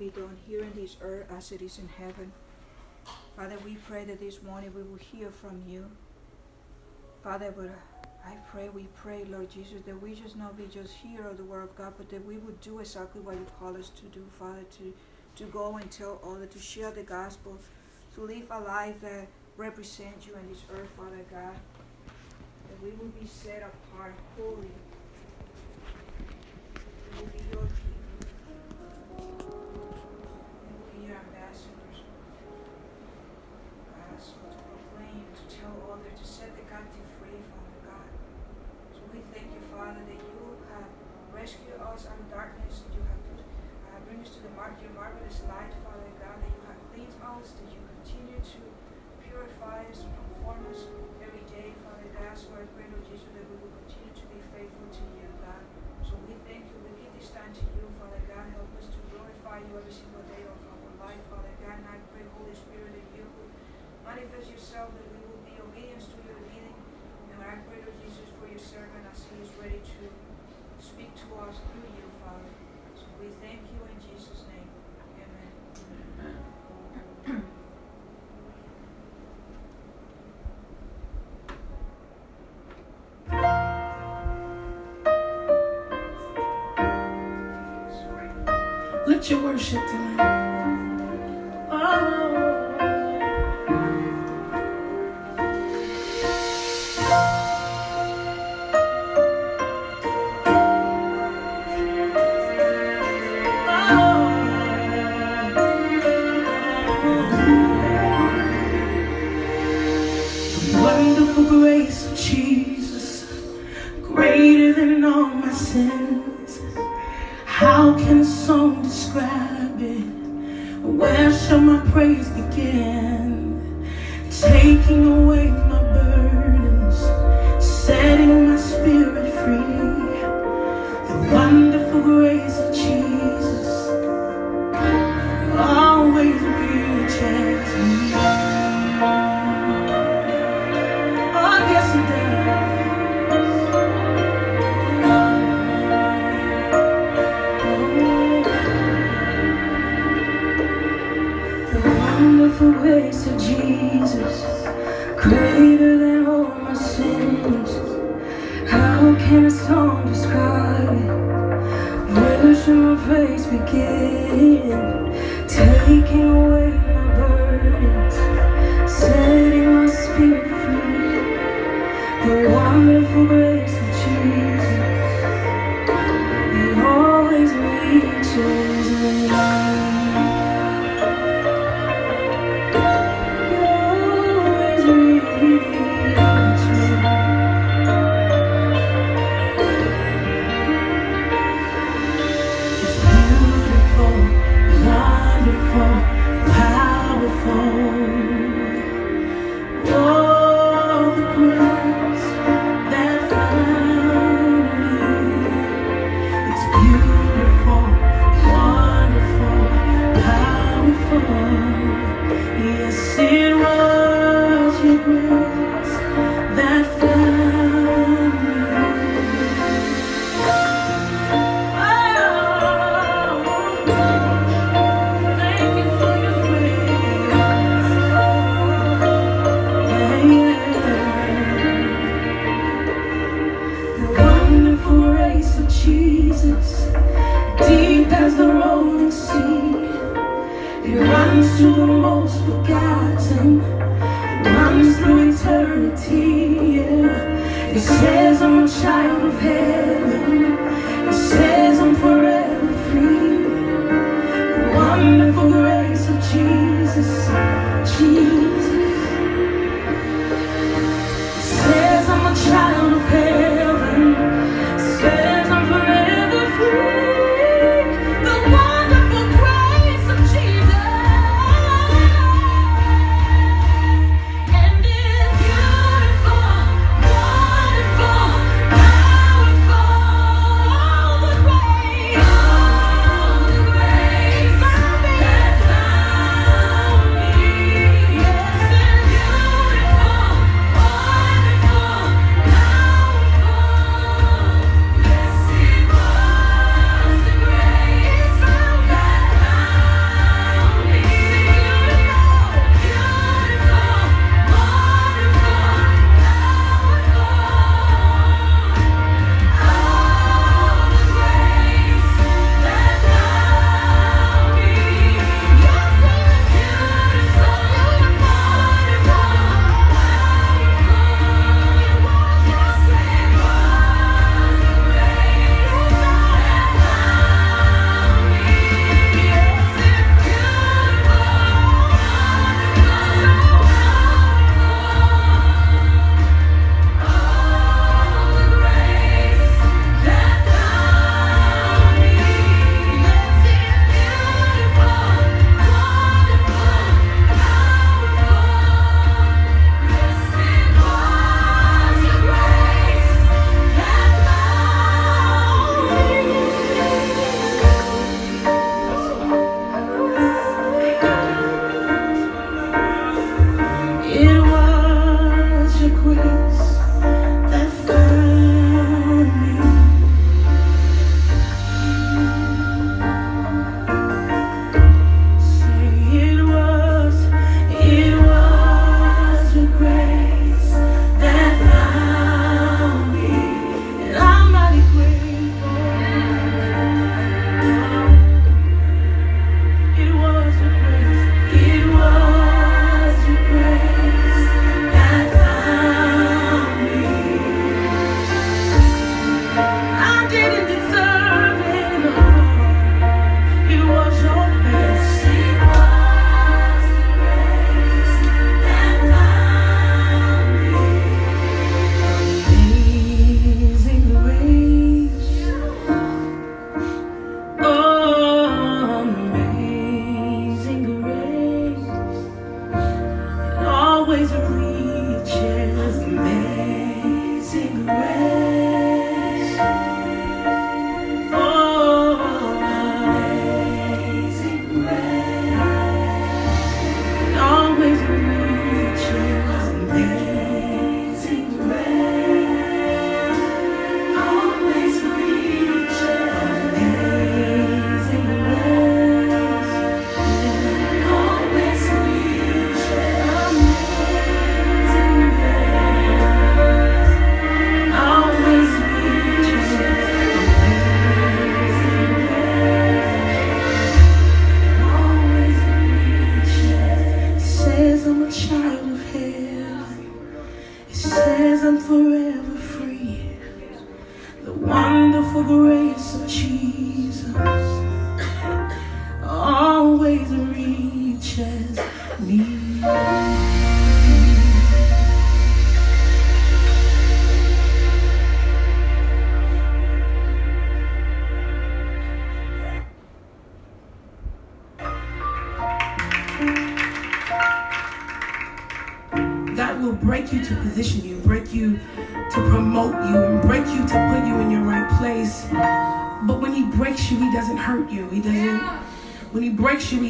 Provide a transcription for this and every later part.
be done here in this earth as it is in heaven. Father, we pray that this morning we will hear from you. Father, but I pray, we pray, Lord Jesus, that we just not be just hear of the word of God, but that we would do exactly what you call us to do, Father, to, to go and tell others, to share the gospel, to live a life that represents you in this earth, Father God. That we will be set apart, holy. Your worship tonight.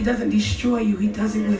He doesn't destroy you. He does it with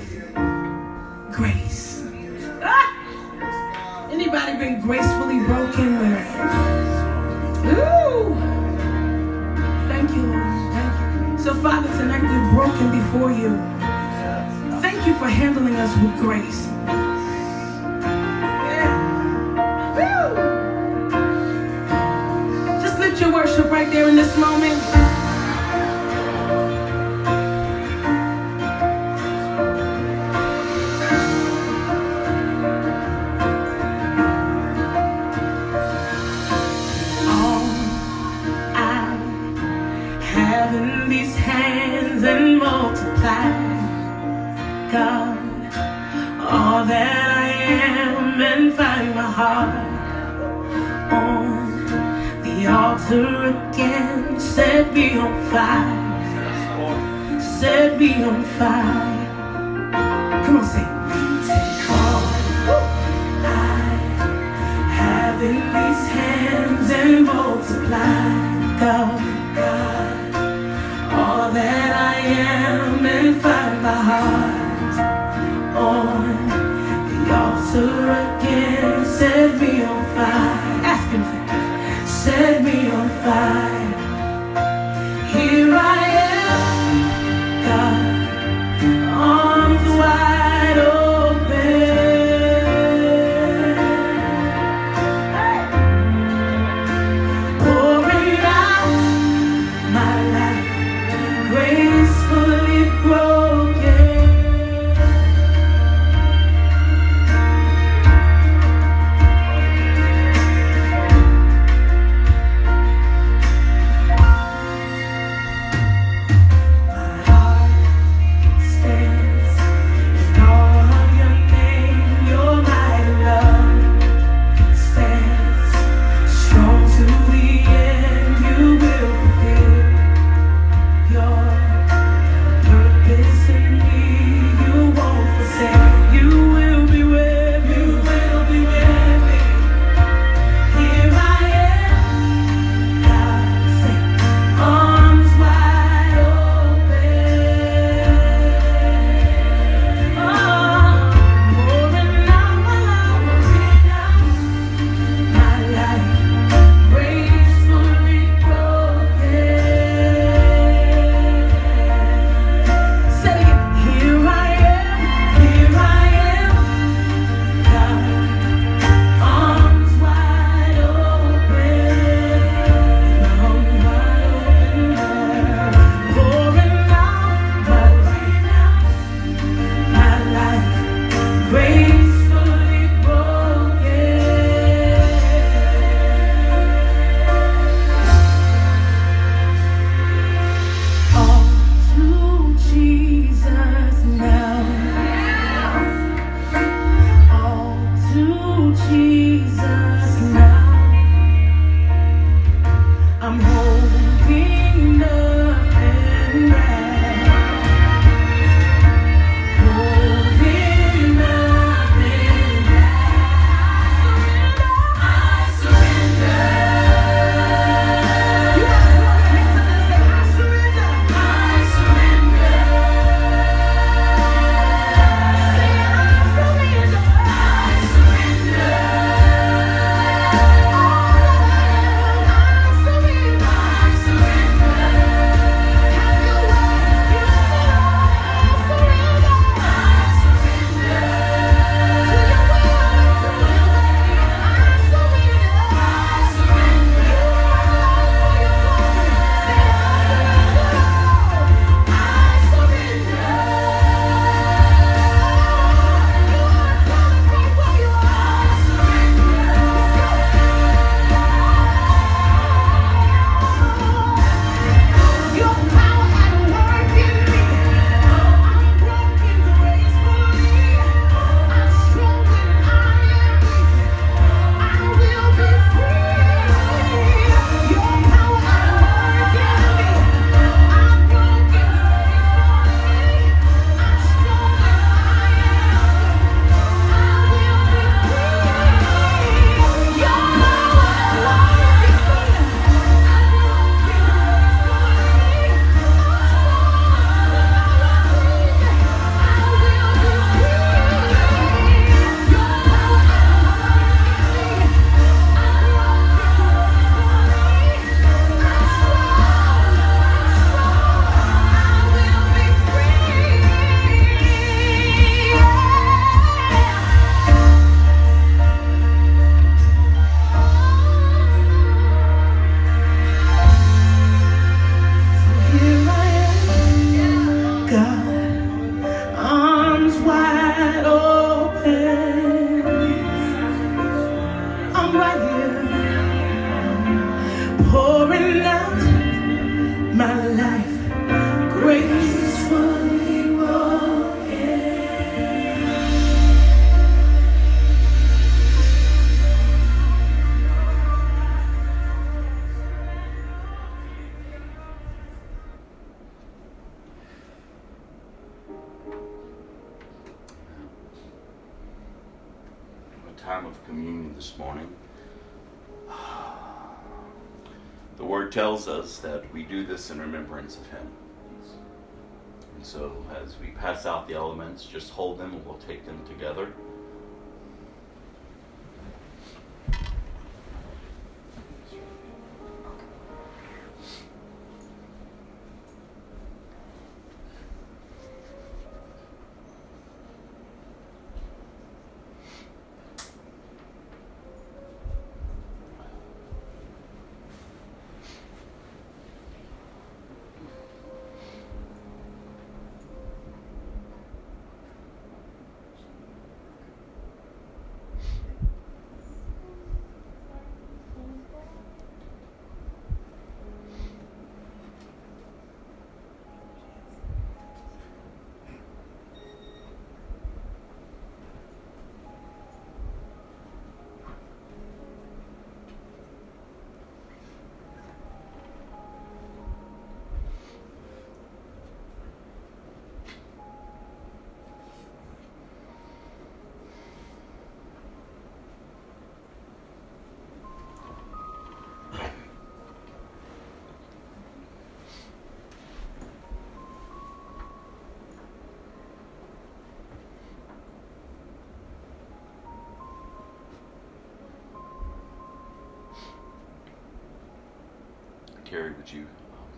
Carrie, would you um,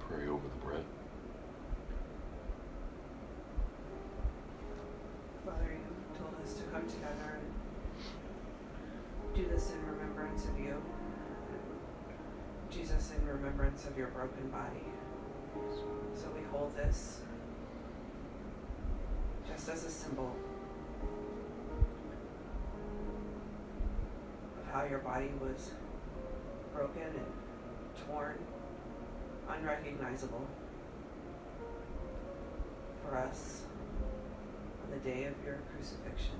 pray over the bread? Father, you told us to come together and do this in remembrance of you. Jesus, in remembrance of your broken body. So we hold this just as a symbol of how your body was broken and torn unrecognizable for us on the day of your crucifixion.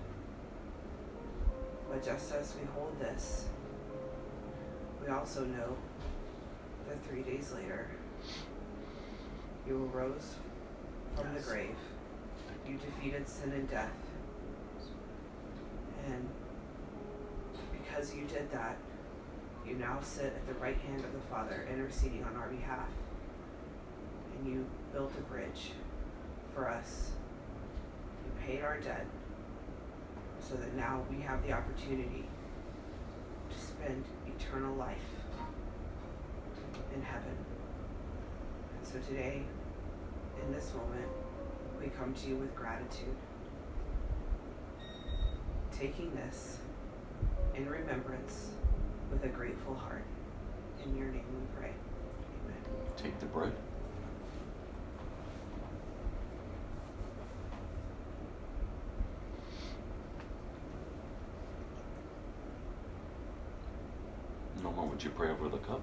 But just as we hold this, we also know that three days later, you arose from yes. the grave. You defeated sin and death. And because you did that, you now sit at the right hand of the Father, interceding on our behalf. And you built a bridge for us. You paid our debt so that now we have the opportunity to spend eternal life in heaven. And so today, in this moment, we come to you with gratitude. Taking this in remembrance with a grateful heart. In your name we pray. Amen. Take the bread. Norma, would you pray over the cup?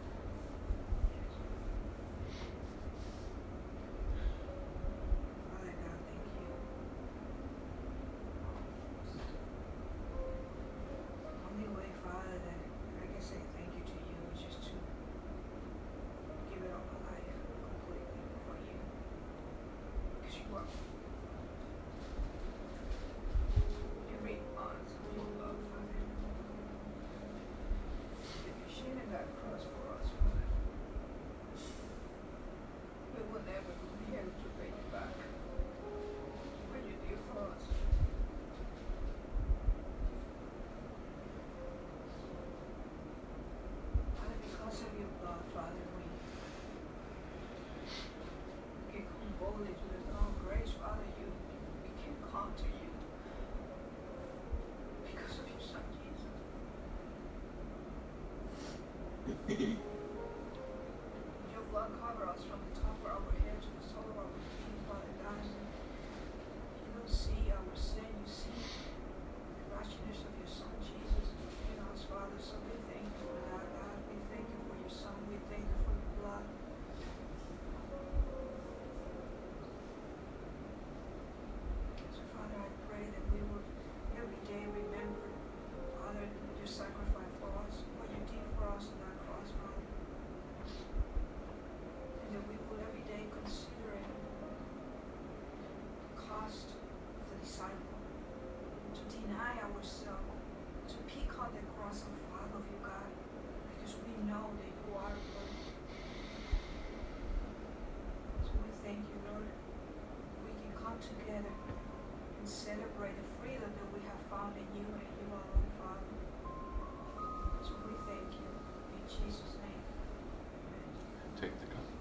celebrate the freedom that we have found in you and you alone, Father. So we thank you. In Jesus' name. Amen. Take the cup.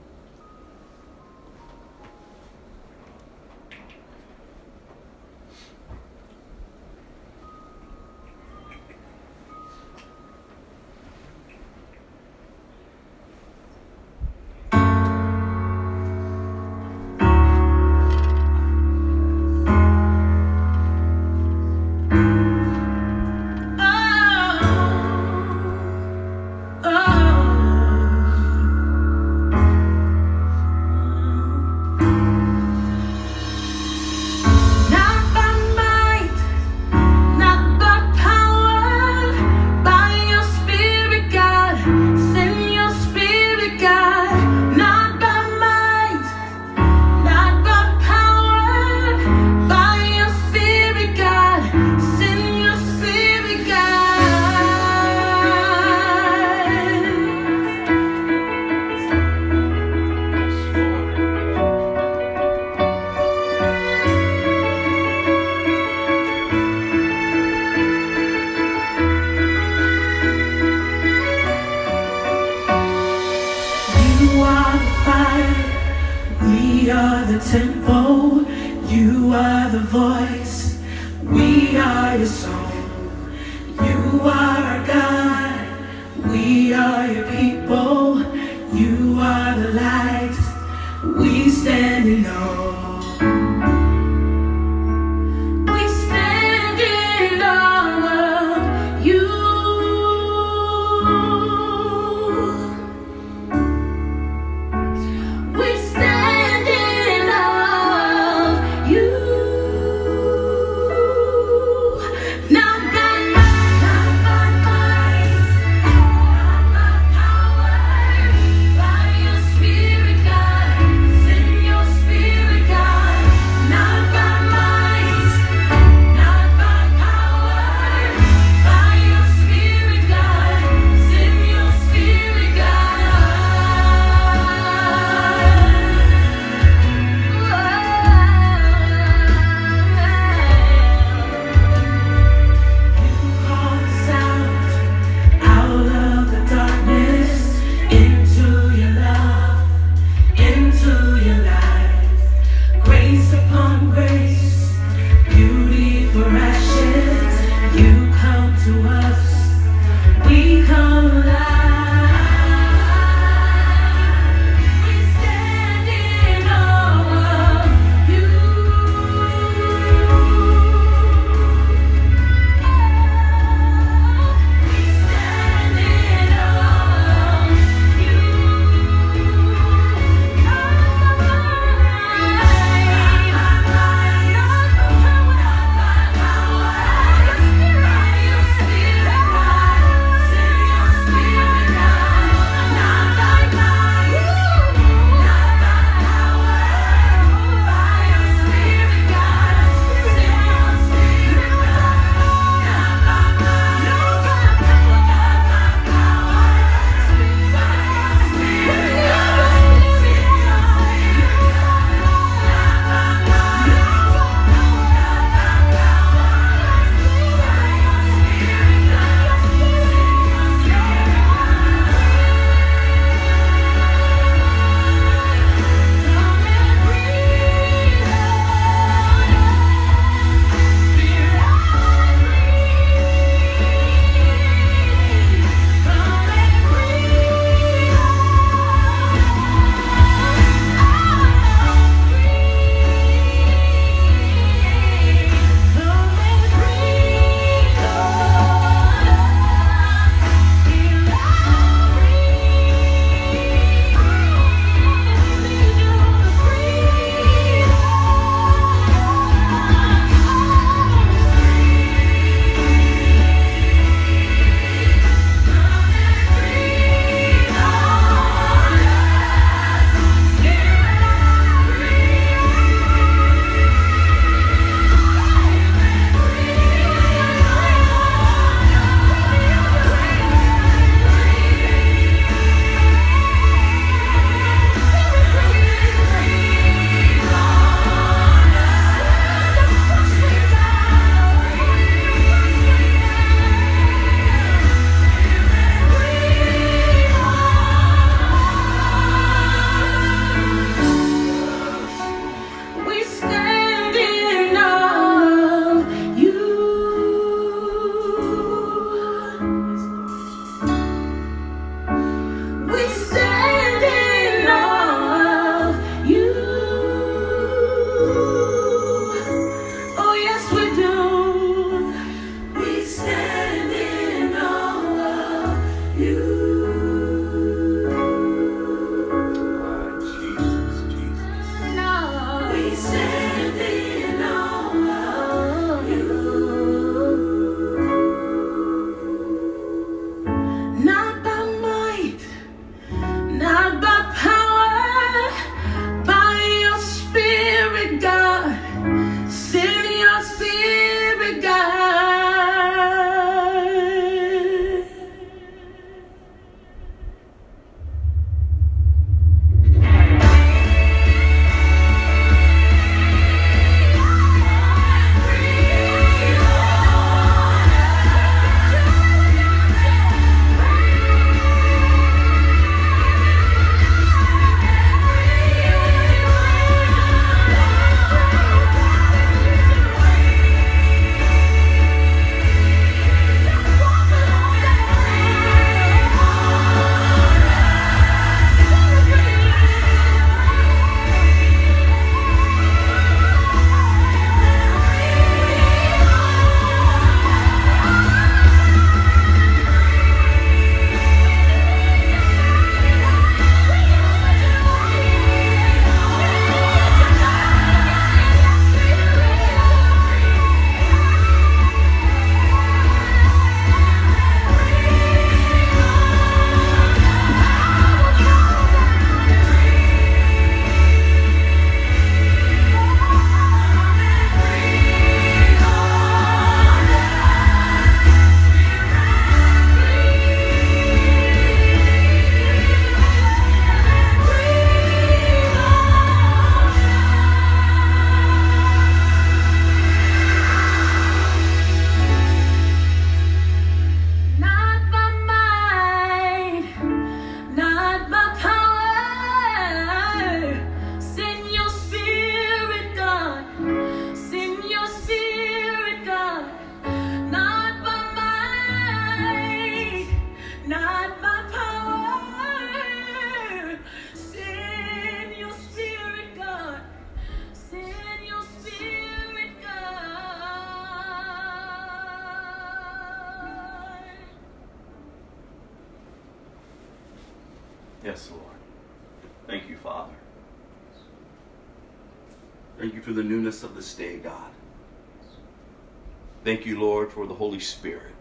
Lord, for the Holy Spirit.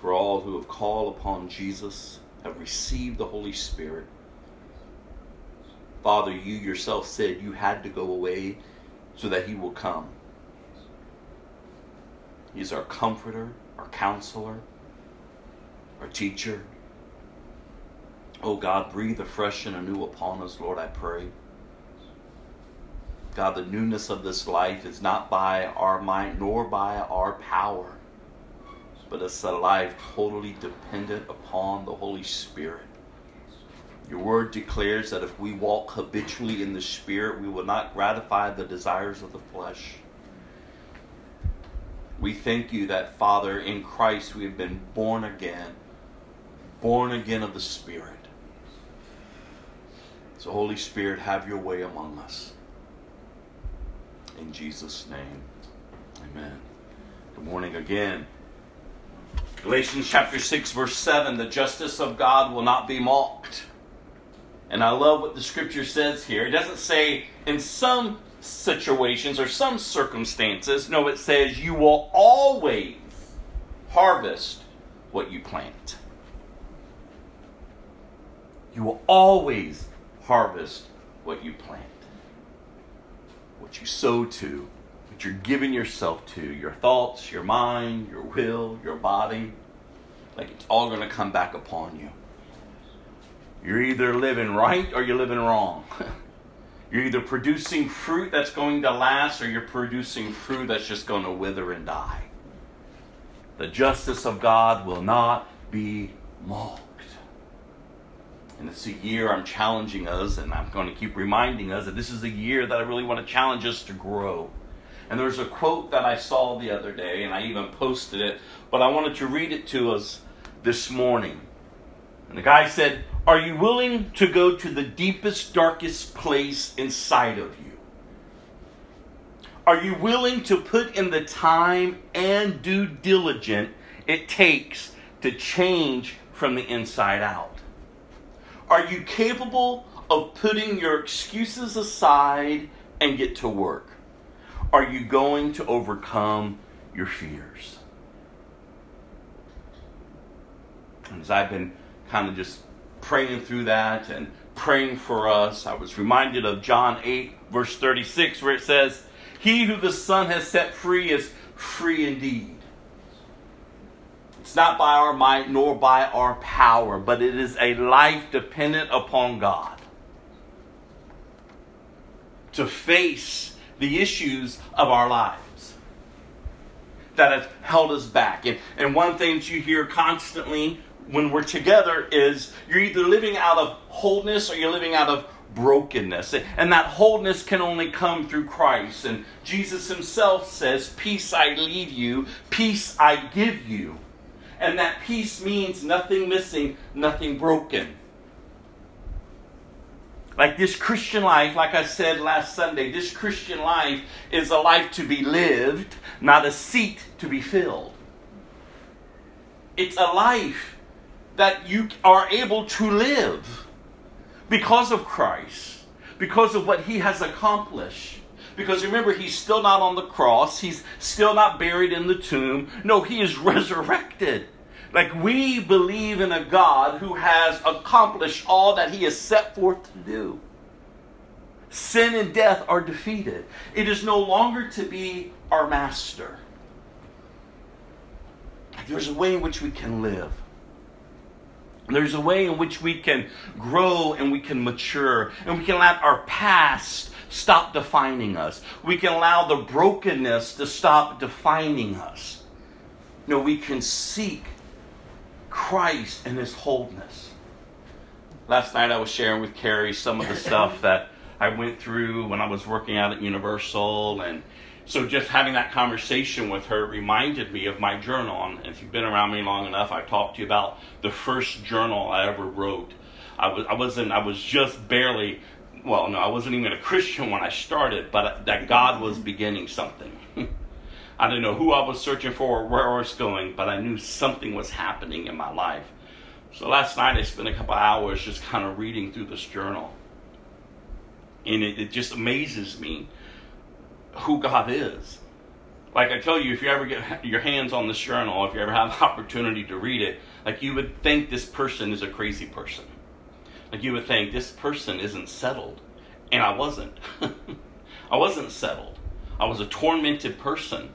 For all who have called upon Jesus, have received the Holy Spirit. Father, you yourself said you had to go away so that he will come. He's our comforter, our counselor, our teacher. Oh God, breathe afresh and anew upon us, Lord, I pray. God, the newness of this life is not by our might nor by our power, but it's a life totally dependent upon the Holy Spirit. Your word declares that if we walk habitually in the Spirit, we will not gratify the desires of the flesh. We thank you that, Father, in Christ we have been born again, born again of the Spirit. So, Holy Spirit, have your way among us. In Jesus' name, amen. Good morning again. Galatians chapter 6, verse 7 the justice of God will not be mocked. And I love what the scripture says here. It doesn't say in some situations or some circumstances. No, it says you will always harvest what you plant. You will always harvest what you plant. What you sow to, what you're giving yourself to, your thoughts, your mind, your will, your body. Like it's all going to come back upon you. You're either living right or you're living wrong. you're either producing fruit that's going to last or you're producing fruit that's just going to wither and die. The justice of God will not be mocked. And it's a year I'm challenging us, and I'm going to keep reminding us that this is a year that I really want to challenge us to grow. And there's a quote that I saw the other day, and I even posted it, but I wanted to read it to us this morning. And the guy said, Are you willing to go to the deepest, darkest place inside of you? Are you willing to put in the time and due diligence it takes to change from the inside out? Are you capable of putting your excuses aside and get to work? Are you going to overcome your fears? As I've been kind of just praying through that and praying for us, I was reminded of John 8, verse 36, where it says, He who the Son has set free is free indeed. It's not by our might nor by our power, but it is a life dependent upon God. To face the issues of our lives that have held us back. And, and one thing that you hear constantly when we're together is you're either living out of wholeness or you're living out of brokenness. And that wholeness can only come through Christ. And Jesus himself says, Peace I leave you, peace I give you. And that peace means nothing missing, nothing broken. Like this Christian life, like I said last Sunday, this Christian life is a life to be lived, not a seat to be filled. It's a life that you are able to live because of Christ, because of what he has accomplished. Because remember, he's still not on the cross, he's still not buried in the tomb. No, he is resurrected. Like we believe in a God who has accomplished all that he has set forth to do. Sin and death are defeated. It is no longer to be our master. There's a way in which we can live. There's a way in which we can grow and we can mature and we can let our past stop defining us. We can allow the brokenness to stop defining us. No, we can seek Christ and His wholeness. Last night I was sharing with Carrie some of the stuff that I went through when I was working out at Universal and so just having that conversation with her reminded me of my journal. And if you've been around me long enough, I've talked to you about the first journal I ever wrote. I was I wasn't I was just barely well no I wasn't even a Christian when I started, but that God was beginning something. I didn't know who I was searching for or where I was going, but I knew something was happening in my life. So last night I spent a couple hours just kind of reading through this journal. And it, it just amazes me who God is. Like I tell you, if you ever get your hands on this journal, if you ever have the opportunity to read it, like you would think this person is a crazy person. Like you would think this person isn't settled. And I wasn't. I wasn't settled. I was a tormented person.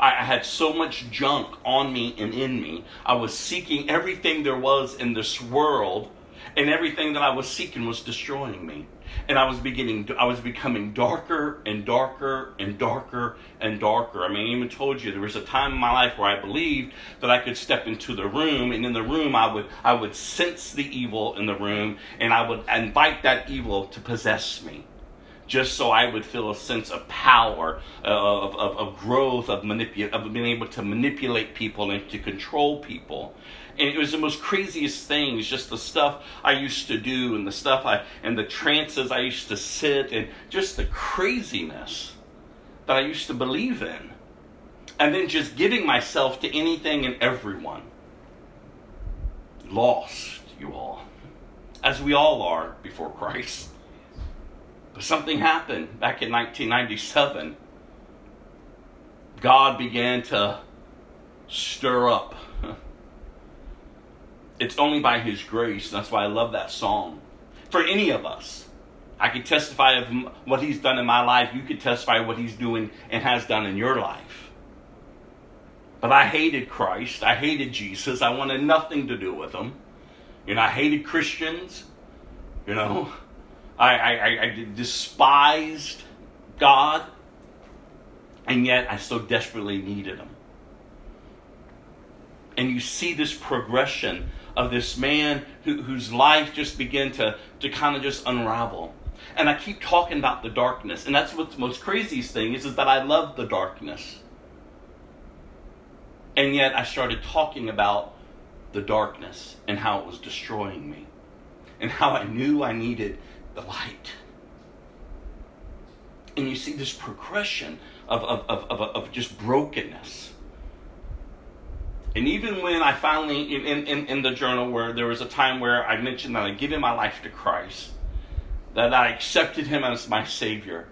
I, I had so much junk on me and in me. I was seeking everything there was in this world, and everything that I was seeking was destroying me and I was beginning, I was becoming darker and darker and darker and darker. I mean, I even told you there was a time in my life where I believed that I could step into the room, and in the room I would, I would sense the evil in the room, and I would invite that evil to possess me just so I would feel a sense of power, of, of, of growth, of, manipu- of being able to manipulate people and to control people. And it was the most craziest things, just the stuff I used to do and the stuff I, and the trances I used to sit and just the craziness that I used to believe in. And then just giving myself to anything and everyone. Lost, you all. As we all are before Christ. Something happened back in 1997. God began to stir up. It's only by His grace. That's why I love that song. For any of us, I can testify of what He's done in my life. You could testify what He's doing and has done in your life. But I hated Christ. I hated Jesus. I wanted nothing to do with Him. You know, I hated Christians. You know, I, I, I despised God, and yet I so desperately needed Him. And you see this progression of this man who, whose life just began to, to kind of just unravel. And I keep talking about the darkness, and that's what's the most craziest thing is, is that I love the darkness. And yet I started talking about the darkness and how it was destroying me, and how I knew I needed the light. And you see this progression of, of, of, of, just brokenness. And even when I finally, in, in, in the journal, where there was a time where I mentioned that I'd given my life to Christ, that I accepted Him as my Savior,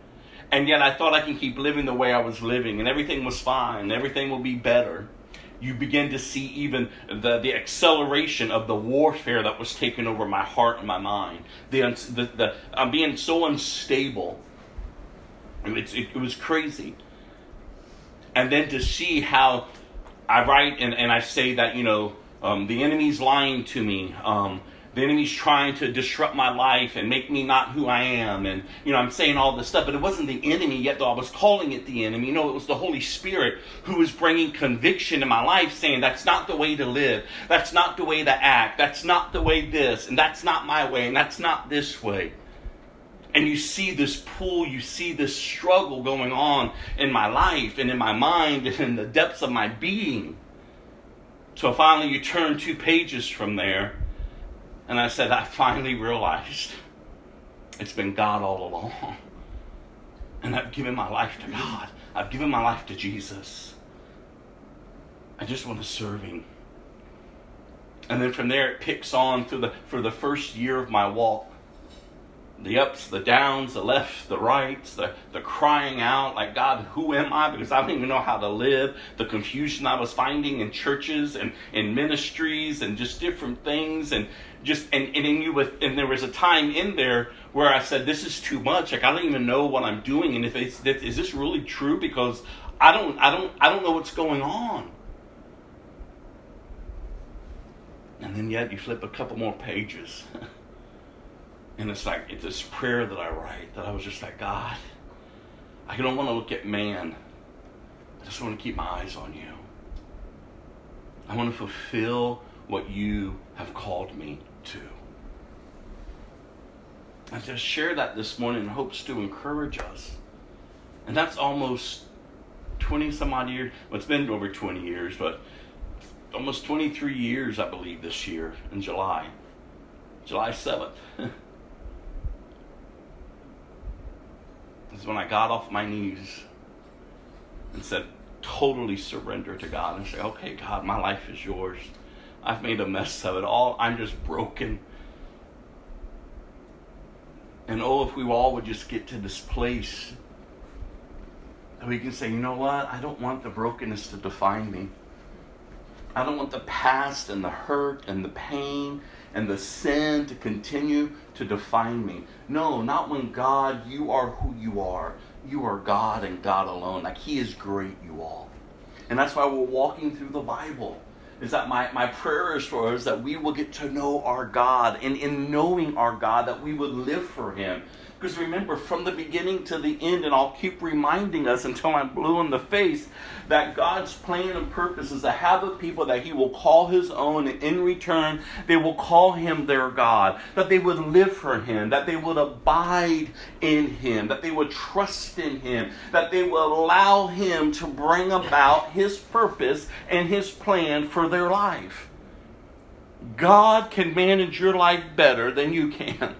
and yet I thought I can keep living the way I was living, and everything was fine, everything will be better you begin to see even the, the acceleration of the warfare that was taking over my heart and my mind. The, the, the I'm being so unstable. It, it was crazy. And then to see how I write and, and I say that, you know, um, the enemy's lying to me. Um, the enemy's trying to disrupt my life and make me not who I am. And, you know, I'm saying all this stuff, but it wasn't the enemy yet, though I was calling it the enemy. Know, it was the Holy Spirit who was bringing conviction in my life, saying, that's not the way to live. That's not the way to act. That's not the way this. And that's not my way. And that's not this way. And you see this pull, you see this struggle going on in my life and in my mind and in the depths of my being. So finally, you turn two pages from there and I said, I finally realized it's been God all along. And I've given my life to God. I've given my life to Jesus. I just want to serve Him. And then from there it picks on through the for the first year of my walk the ups, the downs, the lefts, the rights, the, the crying out, like, God, who am I? Because I don't even know how to live. The confusion I was finding in churches and in ministries and just different things. And just, and, and, in you with, and there was a time in there where I said, this is too much. Like, I don't even know what I'm doing. And if it's, is this really true? Because I don't, I don't, I don't know what's going on. And then yet you flip a couple more pages. And it's like, it's this prayer that I write that I was just like, God, I don't want to look at man. I just want to keep my eyes on you. I want to fulfill what you have called me to. I just share that this morning in hopes to encourage us. And that's almost 20 some odd years. Well, it's been over 20 years, but almost 23 years, I believe, this year in July. July 7th. is when I got off my knees and said, totally surrender to God and say, okay, God, my life is yours. I've made a mess of it all. I'm just broken. And oh, if we all would just get to this place that we can say, you know what? I don't want the brokenness to define me. I don't want the past and the hurt and the pain and the sin to continue to define me. No, not when God, you are who you are. You are God and God alone. Like He is great, you all. And that's why we're walking through the Bible. Is that my, my prayer is for us that we will get to know our God. And in knowing our God, that we would live for Him. Because remember, from the beginning to the end, and I'll keep reminding us until I'm blue in the face, that God's plan and purpose is to have a people that He will call His own, and in return, they will call Him their God. That they would live for Him, that they would abide in Him, that they would trust in Him, that they will allow Him to bring about His purpose and His plan for their life. God can manage your life better than you can.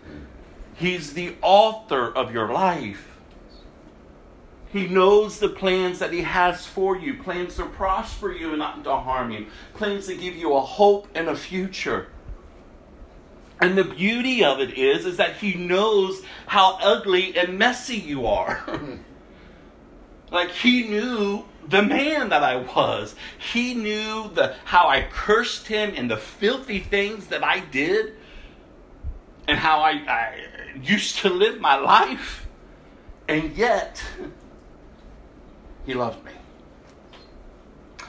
He's the author of your life. He knows the plans that He has for you plans to prosper you and not to harm you, plans to give you a hope and a future. And the beauty of it is, is that He knows how ugly and messy you are. like He knew the man that I was. He knew the how I cursed Him and the filthy things that I did and how I, I used to live my life, and yet He loved me.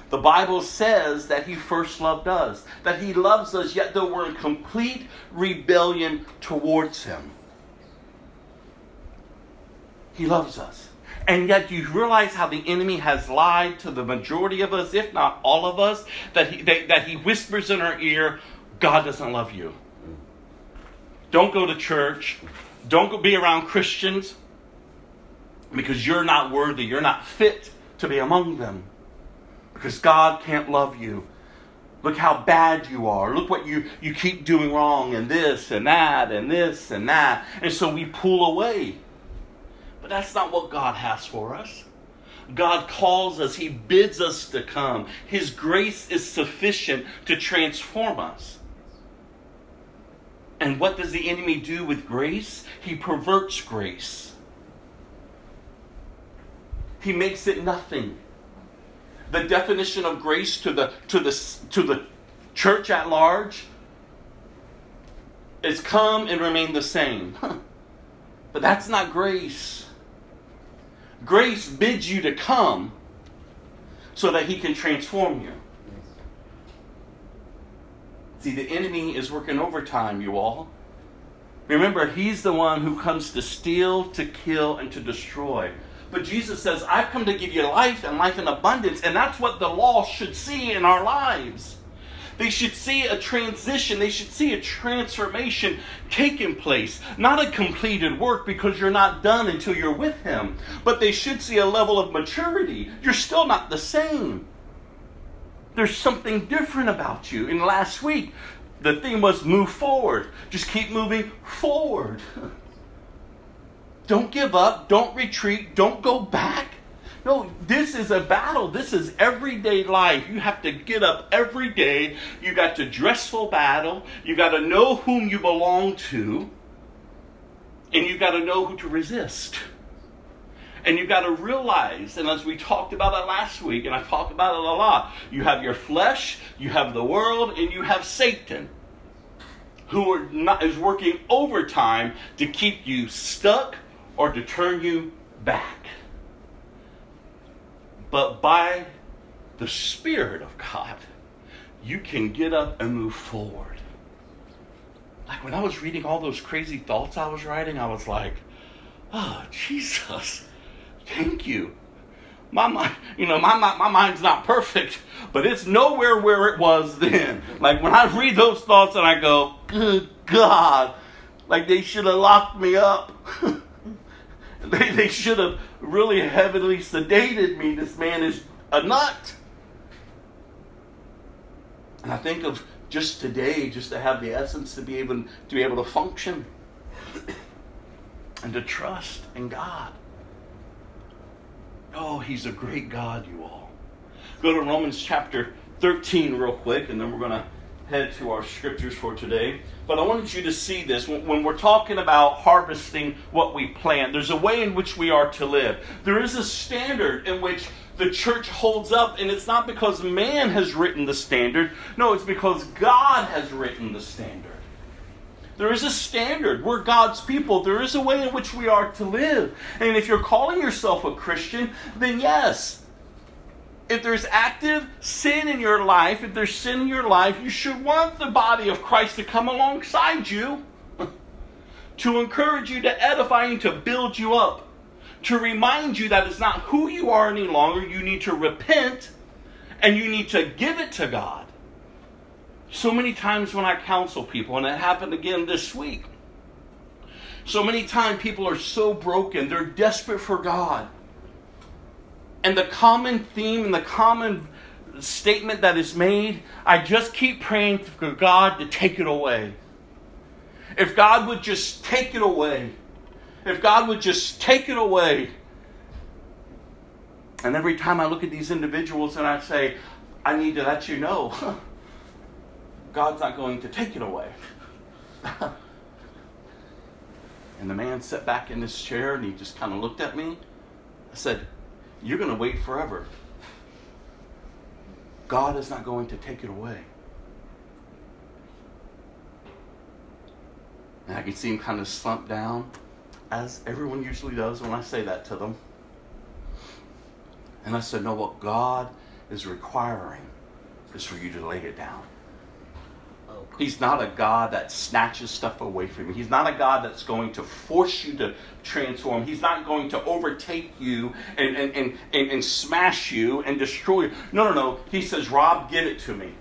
The Bible says that He first loved us, that He loves us, yet though we're in complete rebellion towards Him. He loves us. And yet you realize how the enemy has lied to the majority of us, if not all of us, that he, that, that he whispers in our ear, God doesn't love you. Don't go to church. Don't go be around Christians because you're not worthy. You're not fit to be among them because God can't love you. Look how bad you are. Look what you, you keep doing wrong, and this and that, and this and that. And so we pull away. But that's not what God has for us. God calls us, He bids us to come. His grace is sufficient to transform us. And what does the enemy do with grace? He perverts grace. He makes it nothing. The definition of grace to the to the to the church at large is come and remain the same. but that's not grace. Grace bids you to come so that he can transform you. See, the enemy is working overtime, you all. Remember, he's the one who comes to steal, to kill, and to destroy. But Jesus says, I've come to give you life and life in abundance. And that's what the law should see in our lives. They should see a transition, they should see a transformation taking place. Not a completed work because you're not done until you're with Him, but they should see a level of maturity. You're still not the same. There's something different about you. And last week, the theme was move forward. Just keep moving forward. Don't give up. Don't retreat. Don't go back. No, this is a battle. This is everyday life. You have to get up every day. You got to dress for battle. You got to know whom you belong to. And you got to know who to resist. And you've got to realize, and as we talked about it last week, and I talked about it a lot, you have your flesh, you have the world, and you have Satan, who not, is working overtime to keep you stuck or to turn you back. But by the Spirit of God, you can get up and move forward. Like when I was reading all those crazy thoughts I was writing, I was like, oh, Jesus Thank you. My mind, you know, my, my, my mind's not perfect, but it's nowhere where it was then. Like when I read those thoughts and I go, good God, like they should have locked me up. they, they should have really heavily sedated me. This man is a nut. And I think of just today, just to have the essence to be able to be able to function and to trust in God. Oh, he's a great God, you all. Go to Romans chapter 13 real quick, and then we're going to head to our scriptures for today. But I wanted you to see this. When we're talking about harvesting what we plant, there's a way in which we are to live. There is a standard in which the church holds up, and it's not because man has written the standard. No, it's because God has written the standard. There is a standard. We're God's people. There is a way in which we are to live. And if you're calling yourself a Christian, then yes, if there's active sin in your life, if there's sin in your life, you should want the body of Christ to come alongside you to encourage you, to edify you, to build you up, to remind you that it's not who you are any longer. You need to repent and you need to give it to God. So many times when I counsel people, and it happened again this week, so many times people are so broken, they're desperate for God and the common theme and the common statement that is made, I just keep praying for God to take it away. If God would just take it away. If God would just take it away. And every time I look at these individuals and I say, I need to let you know, God's not going to take it away. and the man sat back in his chair and he just kind of looked at me. I said, you're going to wait forever. God is not going to take it away. And I could see him kind of slump down, as everyone usually does when I say that to them. And I said, No, what God is requiring is for you to lay it down. He's not a God that snatches stuff away from you. He's not a God that's going to force you to transform. He's not going to overtake you and, and, and, and, and smash you and destroy you. No, no, no. He says, Rob, give it to me.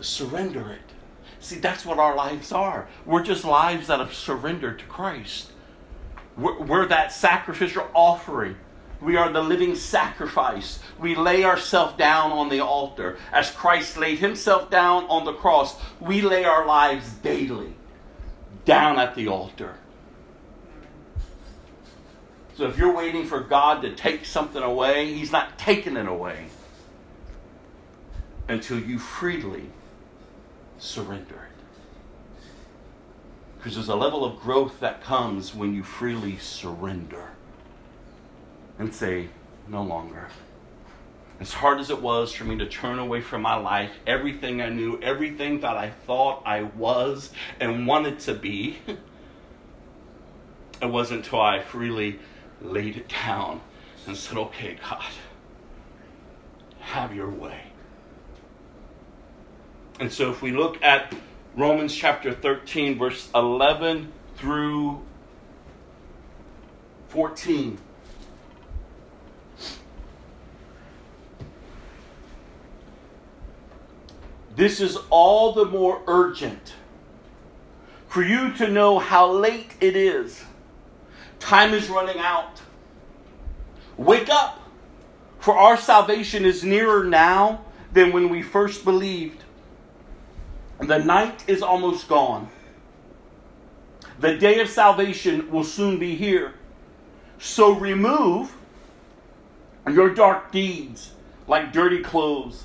Surrender it. See, that's what our lives are. We're just lives that have surrendered to Christ. We're, we're that sacrificial offering we are the living sacrifice. We lay ourselves down on the altar. As Christ laid himself down on the cross, we lay our lives daily down at the altar. So if you're waiting for God to take something away, He's not taking it away until you freely surrender it. Because there's a level of growth that comes when you freely surrender and say, no longer. As hard as it was for me to turn away from my life, everything I knew, everything that I thought I was and wanted to be, it wasn't until I freely laid it down and said, okay, God, have your way. And so if we look at Romans chapter 13, verse 11 through 14. This is all the more urgent for you to know how late it is. Time is running out. Wake up, for our salvation is nearer now than when we first believed. The night is almost gone. The day of salvation will soon be here. So remove your dark deeds like dirty clothes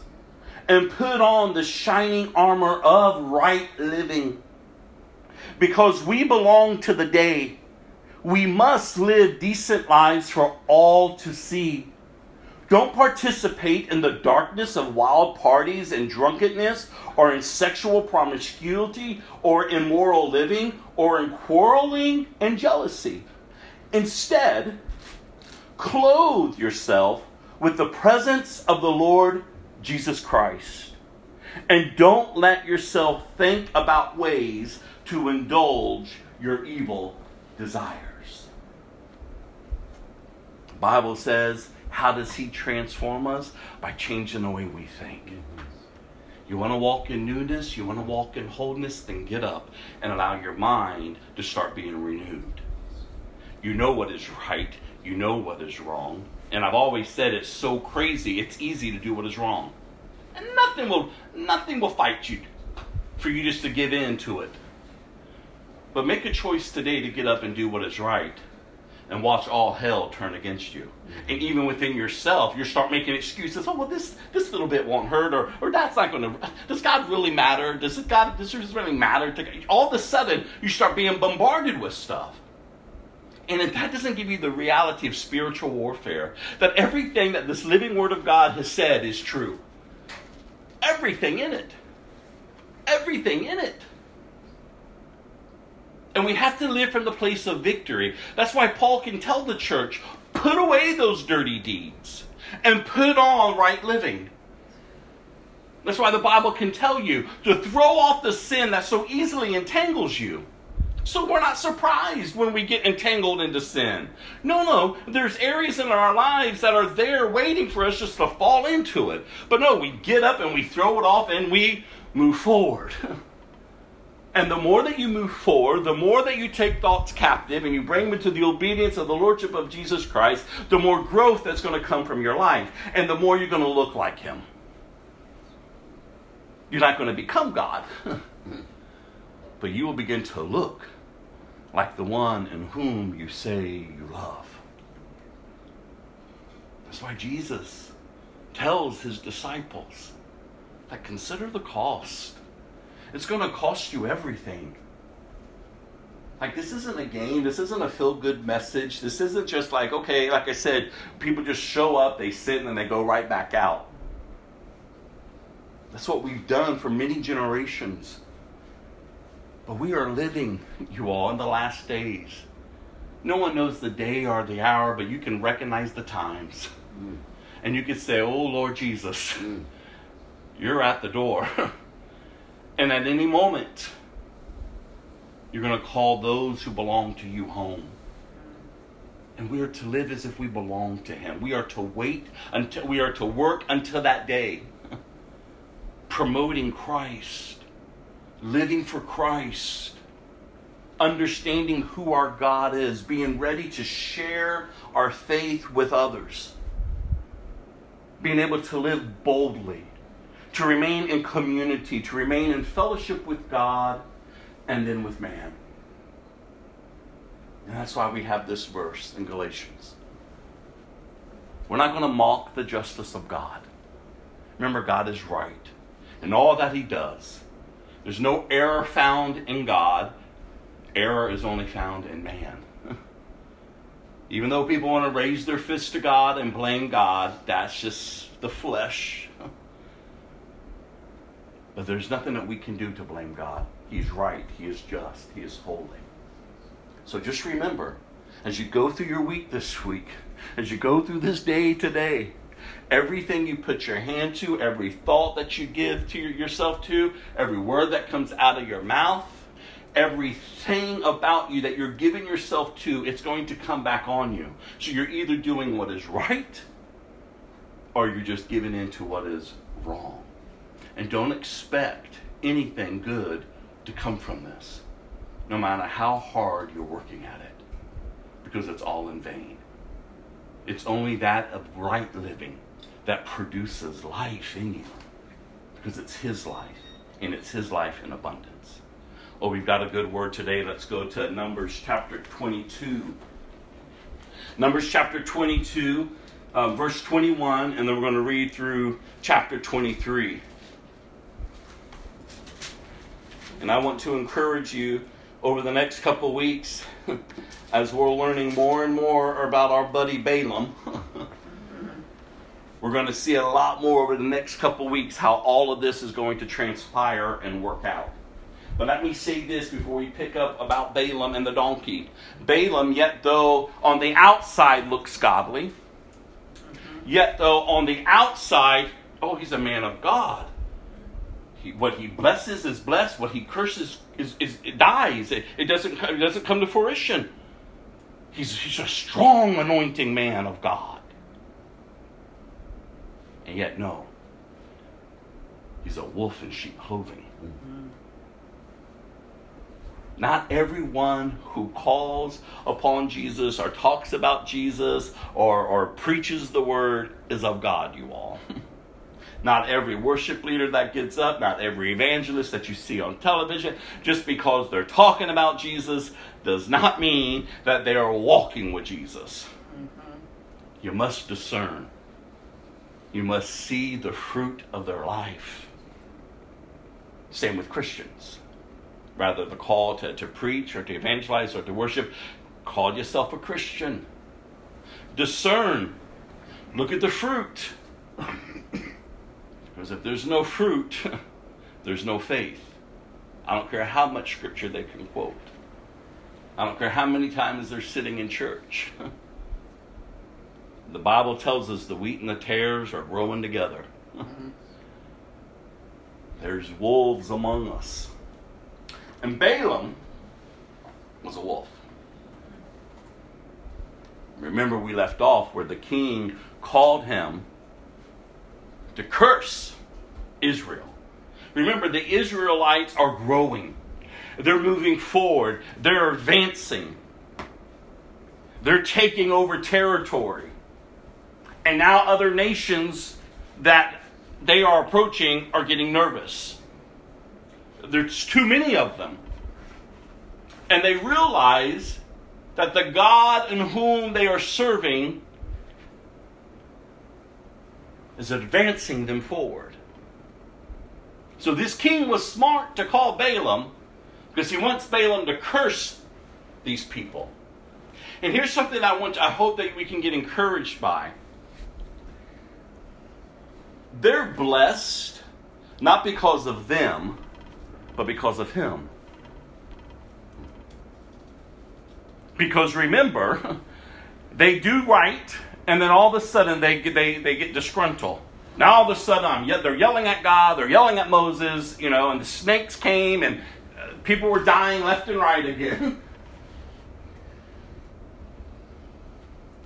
and put on the shining armor of right living. Because we belong to the day, we must live decent lives for all to see. Don't participate in the darkness of wild parties and drunkenness, or in sexual promiscuity, or immoral living, or in quarreling and jealousy. Instead, clothe yourself with the presence of the Lord Jesus Christ. And don't let yourself think about ways to indulge your evil desires. The Bible says, how does he transform us? By changing the way we think. You want to walk in newness, you want to walk in wholeness, then get up and allow your mind to start being renewed. You know what is right, you know what is wrong, and I've always said it's so crazy, it's easy to do what is wrong. And nothing will nothing will fight you for you just to give in to it. But make a choice today to get up and do what is right. and watch all hell turn against you. Mm-hmm. And even within yourself, you start making excuses. Oh well, this this little bit won't hurt, or or that's not going to. Does God really matter? Does it God? Does this really matter? To, all of a sudden, you start being bombarded with stuff. And if that doesn't give you the reality of spiritual warfare, that everything that this living Word of God has said is true, everything in it, everything in it. And we have to live from the place of victory. That's why Paul can tell the church put away those dirty deeds and put on right living. That's why the Bible can tell you to throw off the sin that so easily entangles you. So we're not surprised when we get entangled into sin. No, no, there's areas in our lives that are there waiting for us just to fall into it. But no, we get up and we throw it off and we move forward. And the more that you move forward, the more that you take thoughts captive and you bring them into the obedience of the Lordship of Jesus Christ, the more growth that's going to come from your life. And the more you're going to look like Him. You're not going to become God, but you will begin to look like the one in whom you say you love. That's why Jesus tells his disciples that consider the cost it's going to cost you everything. Like, this isn't a game. This isn't a feel good message. This isn't just like, okay, like I said, people just show up, they sit, and then they go right back out. That's what we've done for many generations. But we are living, you all, in the last days. No one knows the day or the hour, but you can recognize the times. Mm. And you can say, Oh, Lord Jesus, mm. you're at the door. And at any moment, you're going to call those who belong to you home. And we are to live as if we belong to Him. We are to wait until we are to work until that day, promoting Christ, living for Christ, understanding who our God is, being ready to share our faith with others, being able to live boldly to remain in community, to remain in fellowship with God and then with man. And that's why we have this verse in Galatians. We're not going to mock the justice of God. Remember, God is right in all that He does. There's no error found in God, error is only found in man. Even though people want to raise their fists to God and blame God, that's just the flesh. But there's nothing that we can do to blame God. He's right, He is just, He is holy. So just remember, as you go through your week this week, as you go through this day today, everything you put your hand to, every thought that you give to yourself to, every word that comes out of your mouth, everything about you that you're giving yourself to, it's going to come back on you. So you're either doing what is right or you're just giving in to what is wrong. And don't expect anything good to come from this, no matter how hard you're working at it, because it's all in vain. It's only that of right living that produces life in you, because it's His life, and it's His life in abundance. Oh, we've got a good word today. Let's go to Numbers chapter 22. Numbers chapter 22, uh, verse 21, and then we're going to read through chapter 23. And I want to encourage you over the next couple weeks as we're learning more and more about our buddy Balaam. we're going to see a lot more over the next couple weeks how all of this is going to transpire and work out. But let me say this before we pick up about Balaam and the donkey. Balaam, yet though on the outside looks godly, yet though on the outside, oh, he's a man of God he, what he blesses is blessed. What he curses is, is it dies. It, it doesn't it doesn't come to fruition. He's, he's a strong anointing man of God. And yet, no. He's a wolf in sheep clothing. Mm-hmm. Not everyone who calls upon Jesus or talks about Jesus or, or preaches the word is of God, you all. Not every worship leader that gets up, not every evangelist that you see on television, just because they're talking about Jesus does not mean that they are walking with Jesus. You must discern. You must see the fruit of their life. Same with Christians. Rather, the call to, to preach or to evangelize or to worship, call yourself a Christian. Discern. Look at the fruit. Because if there's no fruit, there's no faith. I don't care how much scripture they can quote. I don't care how many times they're sitting in church. the Bible tells us the wheat and the tares are growing together. Mm-hmm. There's wolves among us. And Balaam was a wolf. Remember, we left off where the king called him to curse Israel. Remember, the Israelites are growing, they're moving forward, they're advancing, they're taking over territory. And now other nations that they are approaching are getting nervous. There's too many of them. And they realize that the God in whom they are serving is advancing them forward. So this king was smart to call Balaam because he wants Balaam to curse these people. And here's something I want I hope that we can get encouraged by. They're blessed not because of them, but because of him. Because remember, they do right and then all of a sudden they, they, they get disgruntled. Now all of a sudden I'm, they're yelling at God, they're yelling at Moses, you know, and the snakes came and uh, people were dying left and right again.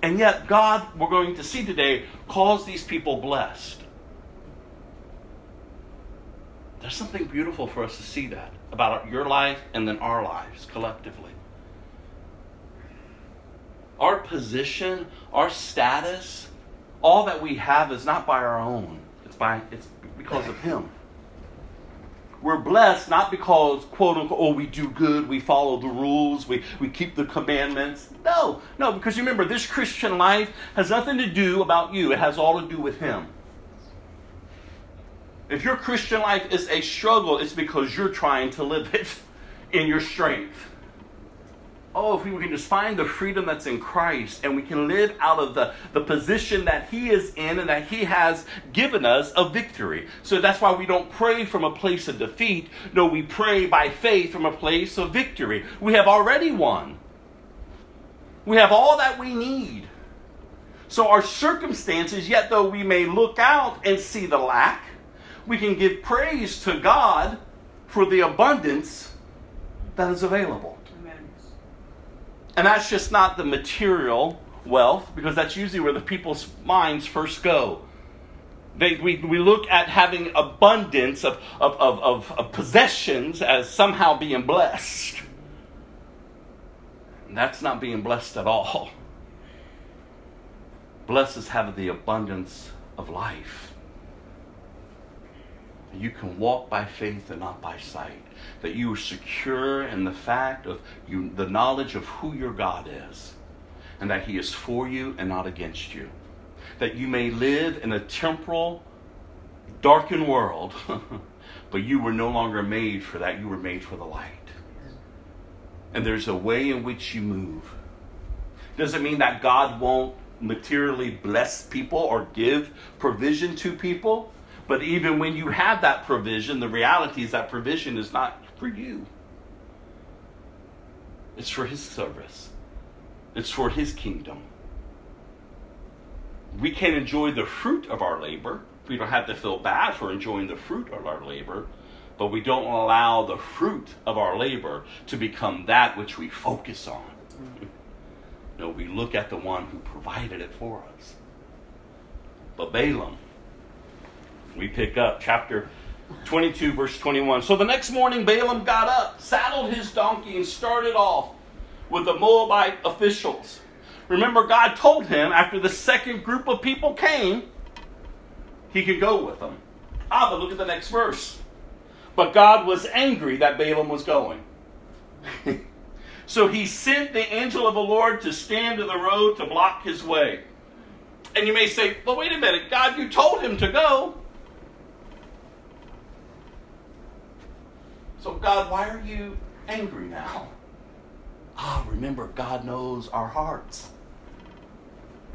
and yet God, we're going to see today, calls these people blessed. There's something beautiful for us to see that about your life and then our lives collectively our position, our status, all that we have is not by our own. It's by it's because of him. We're blessed not because quote unquote oh we do good, we follow the rules, we, we keep the commandments. No, no, because you remember this Christian life has nothing to do about you. It has all to do with him. If your Christian life is a struggle, it's because you're trying to live it in your strength oh, if we can just find the freedom that's in Christ and we can live out of the, the position that He is in and that He has given us a victory. So that's why we don't pray from a place of defeat. No, we pray by faith from a place of victory. We have already won, we have all that we need. So our circumstances, yet though we may look out and see the lack, we can give praise to God for the abundance that is available. And that's just not the material wealth, because that's usually where the people's minds first go. They, we, we look at having abundance of, of, of, of, of possessions as somehow being blessed. And that's not being blessed at all. Blessed is having the abundance of life. You can walk by faith and not by sight. That you are secure in the fact of you, the knowledge of who your God is, and that He is for you and not against you. That you may live in a temporal, darkened world, but you were no longer made for that. You were made for the light. And there's a way in which you move. Doesn't mean that God won't materially bless people or give provision to people. But even when you have that provision, the reality is that provision is not for you. It's for His service, it's for His kingdom. We can enjoy the fruit of our labor. We don't have to feel bad for enjoying the fruit of our labor, but we don't allow the fruit of our labor to become that which we focus on. no, we look at the one who provided it for us. But Balaam, we pick up chapter 22, verse 21. So the next morning, Balaam got up, saddled his donkey, and started off with the Moabite officials. Remember, God told him after the second group of people came, he could go with them. Ah, but look at the next verse. But God was angry that Balaam was going. so he sent the angel of the Lord to stand in the road to block his way. And you may say, well, wait a minute, God, you told him to go. So, God, why are you angry now? Ah, remember, God knows our hearts.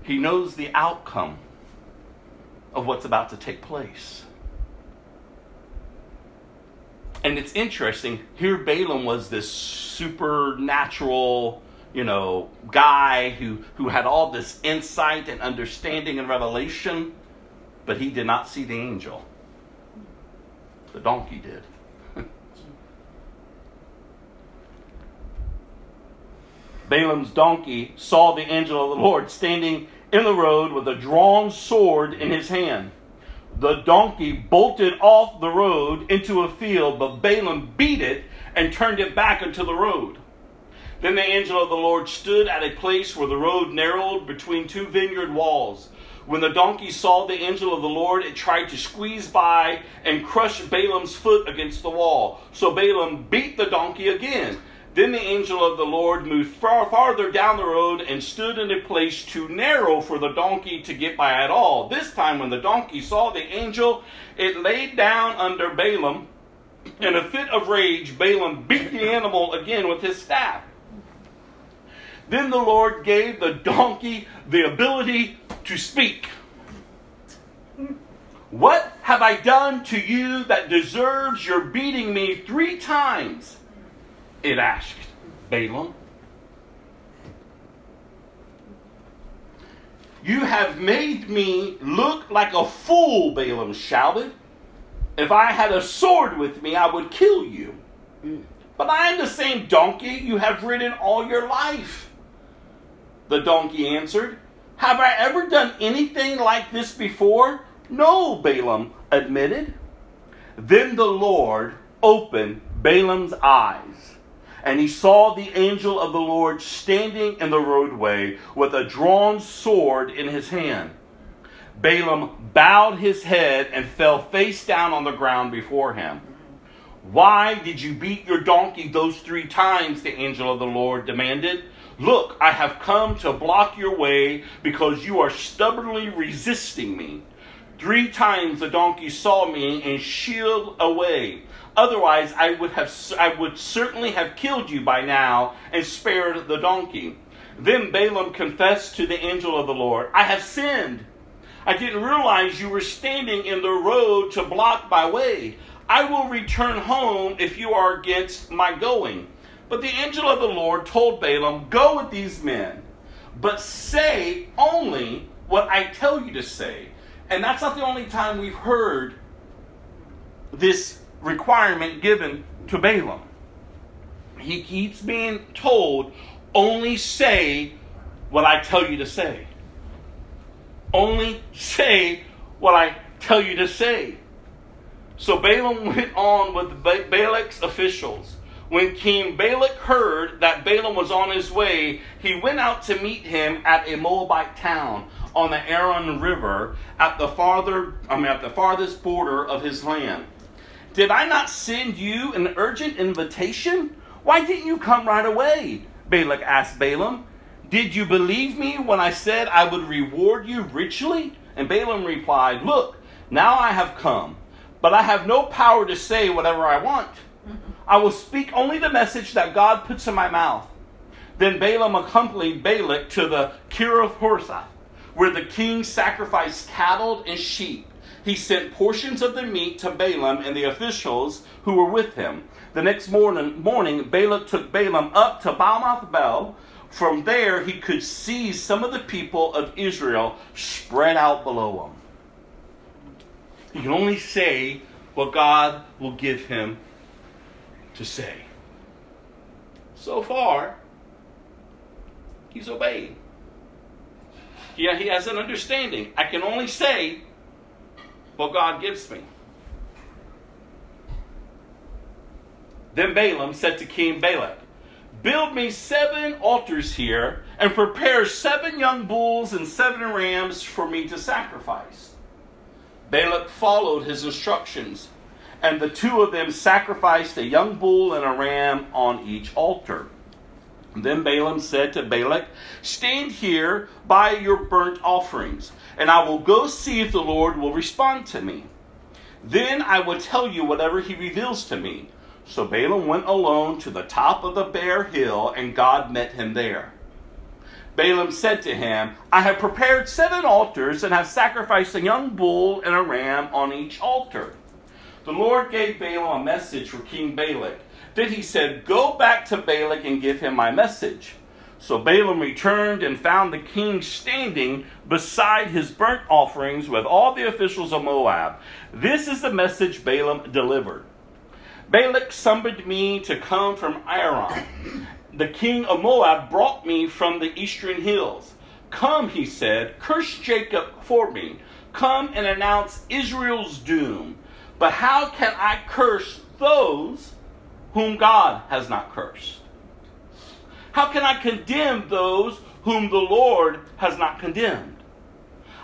He knows the outcome of what's about to take place. And it's interesting, here Balaam was this supernatural, you know, guy who, who had all this insight and understanding and revelation, but he did not see the angel. The donkey did. Balaam's donkey saw the angel of the Lord standing in the road with a drawn sword in his hand. The donkey bolted off the road into a field, but Balaam beat it and turned it back into the road. Then the angel of the Lord stood at a place where the road narrowed between two vineyard walls. When the donkey saw the angel of the Lord, it tried to squeeze by and crush Balaam's foot against the wall. So Balaam beat the donkey again. Then the angel of the Lord moved far farther down the road and stood in a place too narrow for the donkey to get by at all. This time, when the donkey saw the angel, it laid down under Balaam. In a fit of rage, Balaam beat the animal again with his staff. Then the Lord gave the donkey the ability to speak. What have I done to you that deserves your beating me three times? It asked Balaam. You have made me look like a fool, Balaam shouted. If I had a sword with me, I would kill you. But I am the same donkey you have ridden all your life. The donkey answered, Have I ever done anything like this before? No, Balaam admitted. Then the Lord opened Balaam's eyes and he saw the angel of the Lord standing in the roadway with a drawn sword in his hand. Balaam bowed his head and fell face down on the ground before him. Why did you beat your donkey those three times? The angel of the Lord demanded. Look, I have come to block your way because you are stubbornly resisting me. Three times the donkey saw me and shield away. Otherwise, I would have I would certainly have killed you by now and spared the donkey. Then Balaam confessed to the angel of the Lord, I have sinned. I didn't realize you were standing in the road to block my way. I will return home if you are against my going. But the angel of the Lord told Balaam, Go with these men, but say only what I tell you to say. And that's not the only time we've heard this requirement given to Balaam. He keeps being told, only say what I tell you to say. Only say what I tell you to say. So Balaam went on with Balak's officials. When King Balak heard that Balaam was on his way, he went out to meet him at a Moabite town on the Arnon River at the farther I mean at the farthest border of his land. Did I not send you an urgent invitation? Why didn't you come right away? Balak asked Balaam. Did you believe me when I said I would reward you richly? And Balaam replied, Look, now I have come, but I have no power to say whatever I want. I will speak only the message that God puts in my mouth. Then Balaam accompanied Balak to the Kiriath Huzoth, where the king sacrificed cattle and sheep he sent portions of the meat to Balaam and the officials who were with him. The next morning, morning Balak took Balaam up to Bamoth Baal. From there, he could see some of the people of Israel spread out below him. He can only say what God will give him to say. So far, he's obeying. Yeah, he has an understanding. I can only say what God gives me. Then Balaam said to King Balak, Build me seven altars here, and prepare seven young bulls and seven rams for me to sacrifice. Balak followed his instructions, and the two of them sacrificed a young bull and a ram on each altar. Then Balaam said to Balak, Stand here by your burnt offerings, and I will go see if the Lord will respond to me. Then I will tell you whatever he reveals to me. So Balaam went alone to the top of the bare hill, and God met him there. Balaam said to him, I have prepared seven altars and have sacrificed a young bull and a ram on each altar. The Lord gave Balaam a message for King Balak. Then he said, Go back to Balak and give him my message. So Balaam returned and found the king standing beside his burnt offerings with all the officials of Moab. This is the message Balaam delivered. Balak summoned me to come from Aram. The king of Moab brought me from the eastern hills. Come, he said, curse Jacob for me. Come and announce Israel's doom. But how can I curse those whom God has not cursed? How can I condemn those whom the Lord has not condemned?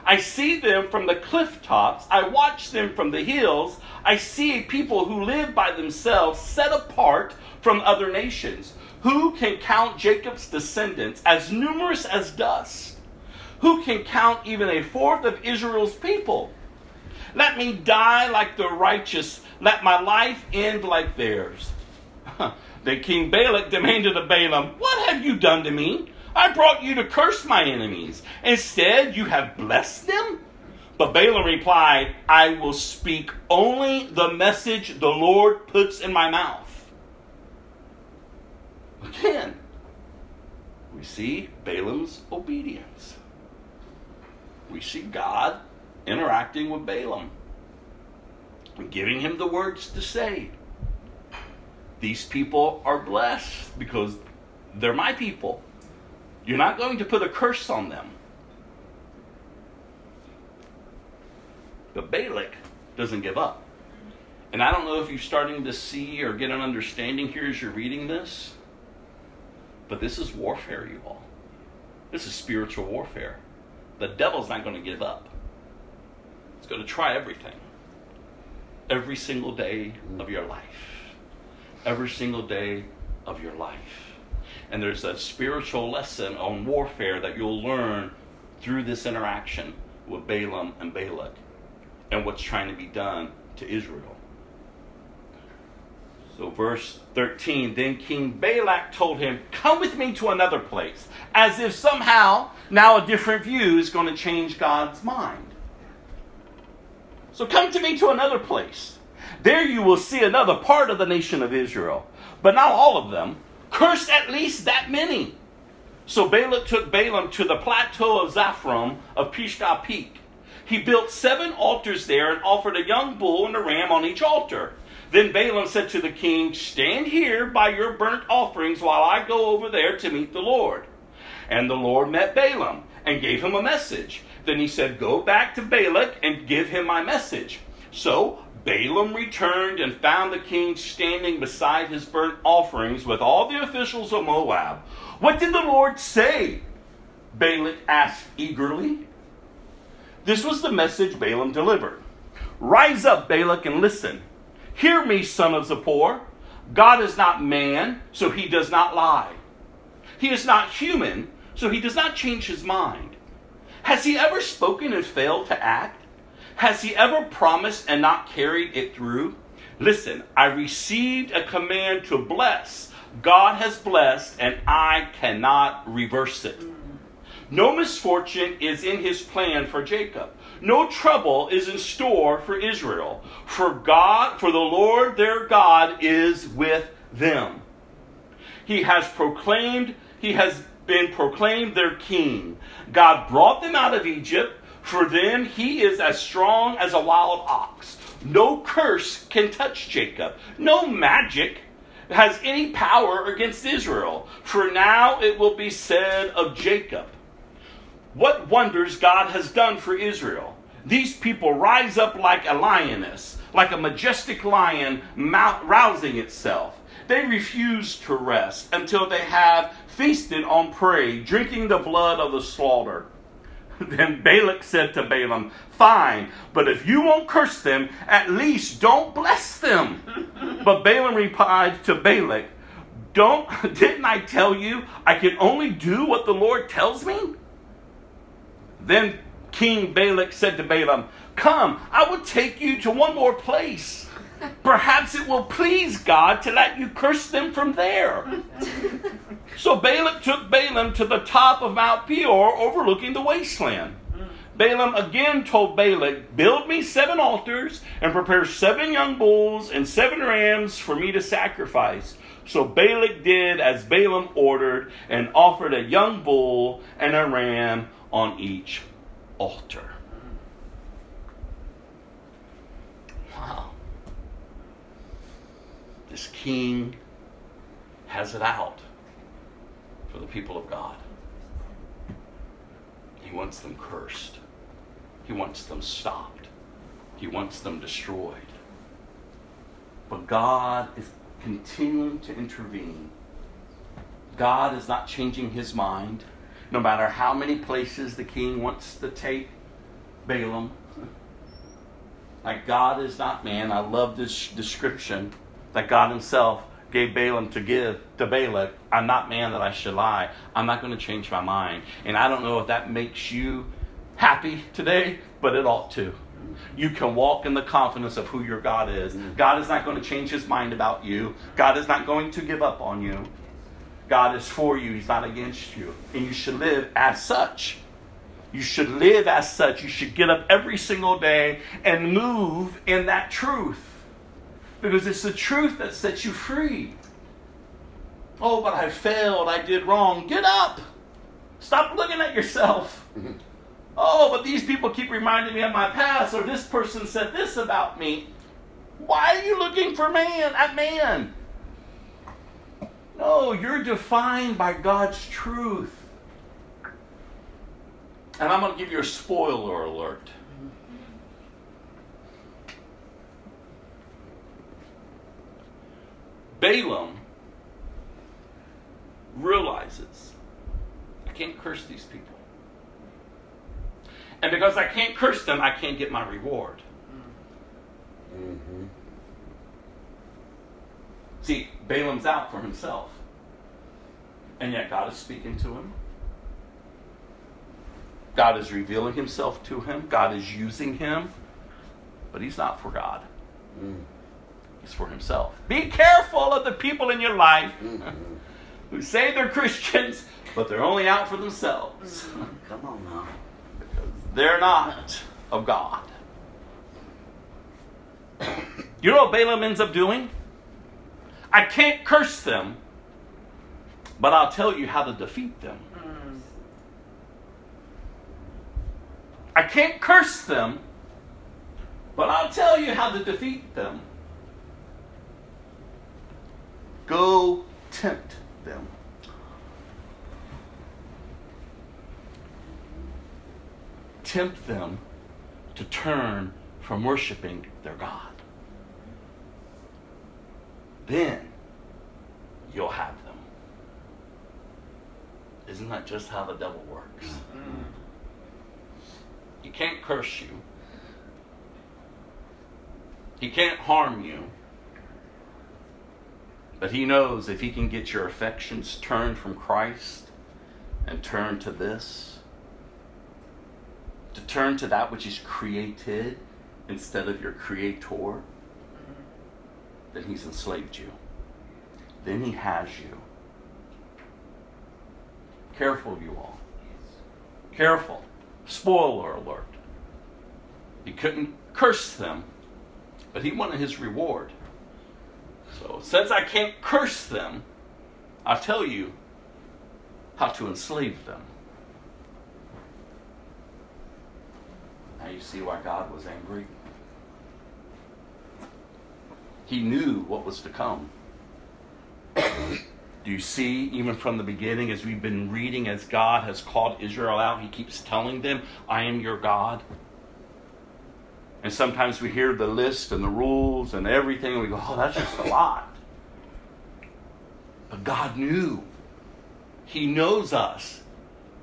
I see them from the cliff tops. I watch them from the hills. I see people who live by themselves, set apart from other nations. Who can count Jacob's descendants as numerous as dust? Who can count even a fourth of Israel's people? Let me die like the righteous. Let my life end like theirs. then King Balak demanded of Balaam, What have you done to me? I brought you to curse my enemies. Instead, you have blessed them? But Balaam replied, I will speak only the message the Lord puts in my mouth. Again, we see Balaam's obedience. We see God interacting with Balaam and giving him the words to say. These people are blessed because they're my people. You're not going to put a curse on them. But Balak doesn't give up. And I don't know if you're starting to see or get an understanding here as you're reading this, but this is warfare, you all. This is spiritual warfare. The devil's not going to give up, it's going to try everything. Every single day of your life. Every single day of your life. And there's a spiritual lesson on warfare that you'll learn through this interaction with Balaam and Balak and what's trying to be done to Israel. So, verse 13 Then King Balak told him, Come with me to another place, as if somehow now a different view is going to change God's mind. So, come to me to another place. There you will see another part of the nation of Israel, but not all of them. Curse at least that many. So Balak took Balaam to the plateau of Zaphron of Pisgah Peak. He built seven altars there and offered a young bull and a ram on each altar. Then Balaam said to the king, Stand here by your burnt offerings while I go over there to meet the Lord. And the Lord met Balaam and gave him a message. Then he said, Go back to Balak and give him my message. So Balaam returned and found the king standing beside his burnt offerings with all the officials of Moab. What did the Lord say? Balak asked eagerly. This was the message Balaam delivered Rise up, Balak, and listen. Hear me, son of Zippor. God is not man, so he does not lie. He is not human, so he does not change his mind. Has he ever spoken and failed to act? Has he ever promised and not carried it through? Listen, I received a command to bless. God has blessed, and I cannot reverse it. No misfortune is in his plan for Jacob. No trouble is in store for Israel. For God, for the Lord their God is with them. He has proclaimed, he has been proclaimed their king. God brought them out of Egypt. For them he is as strong as a wild ox. No curse can touch Jacob. No magic has any power against Israel. For now it will be said of Jacob, What wonders God has done for Israel. These people rise up like a lioness, like a majestic lion rousing itself. They refuse to rest until they have feasted on prey, drinking the blood of the slaughter. Then Balak said to Balaam, Fine, but if you won't curse them, at least don't bless them. but Balaam replied to Balak, Don't didn't I tell you I can only do what the Lord tells me? Then King Balak said to Balaam, Come, I will take you to one more place. Perhaps it will please God to let you curse them from there. So Balak took Balaam to the top of Mount Peor, overlooking the wasteland. Balaam again told Balak, Build me seven altars and prepare seven young bulls and seven rams for me to sacrifice. So Balak did as Balaam ordered and offered a young bull and a ram on each altar. Wow. This king has it out for the people of God. He wants them cursed. He wants them stopped. He wants them destroyed. But God is continuing to intervene. God is not changing his mind, no matter how many places the king wants to take Balaam. Like God is not man. I love this description that God himself gave Balaam to give to Balak. I'm not man that I should lie. I'm not going to change my mind. And I don't know if that makes you happy today, but it ought to. You can walk in the confidence of who your God is. Mm. God is not going to change his mind about you. God is not going to give up on you. God is for you, he's not against you. And you should live as such. You should live as such. You should get up every single day and move in that truth. Because it's the truth that sets you free. Oh, but I failed. I did wrong. Get up. Stop looking at yourself. Mm-hmm. oh, but these people keep reminding me of my past, or this person said this about me. Why are you looking for man at man? No, you're defined by God's truth. And I'm going to give you a spoiler alert. Balaam realizes I can't curse these people. And because I can't curse them, I can't get my reward. Mm-hmm. See, Balaam's out for himself. And yet God is speaking to him. God is revealing himself to him. God is using him. But he's not for God. Mm. He's for himself. Be careful of the people in your life mm-hmm. who say they're Christians, but they're only out for themselves. Come on now. They're not of God. You know what Balaam ends up doing? I can't curse them, but I'll tell you how to defeat them. I can't curse them, but I'll tell you how to defeat them. Go tempt them. Tempt them to turn from worshiping their God. Then you'll have them. Isn't that just how the devil works? Mm-hmm. He can't curse you. He can't harm you. But he knows if he can get your affections turned from Christ and turn to this, to turn to that which is created instead of your creator, then he's enslaved you. Then he has you. Careful, you all. Careful. Spoiler alert. He couldn't curse them, but he wanted his reward. So, since I can't curse them, I'll tell you how to enslave them. Now you see why God was angry. He knew what was to come. Do you see, even from the beginning, as we've been reading, as God has called Israel out, He keeps telling them, I am your God. And sometimes we hear the list and the rules and everything, and we go, oh, that's just a lot. But God knew. He knows us.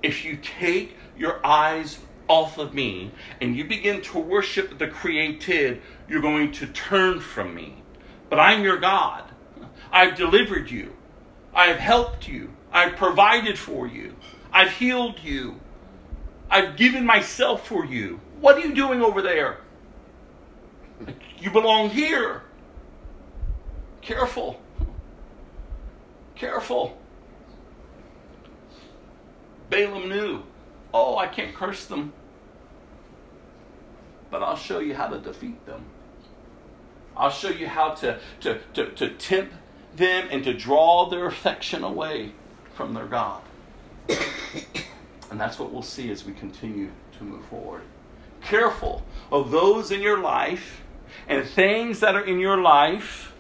If you take your eyes off of me and you begin to worship the created, you're going to turn from me. But I'm your God. I've delivered you. I've helped you. I've provided for you. I've healed you. I've given myself for you. What are you doing over there? You belong here. Careful. Careful. Balaam knew, oh, I can't curse them, but I'll show you how to defeat them. I'll show you how to, to, to, to tempt them and to draw their affection away from their God. and that's what we'll see as we continue to move forward. Careful of those in your life and things that are in your life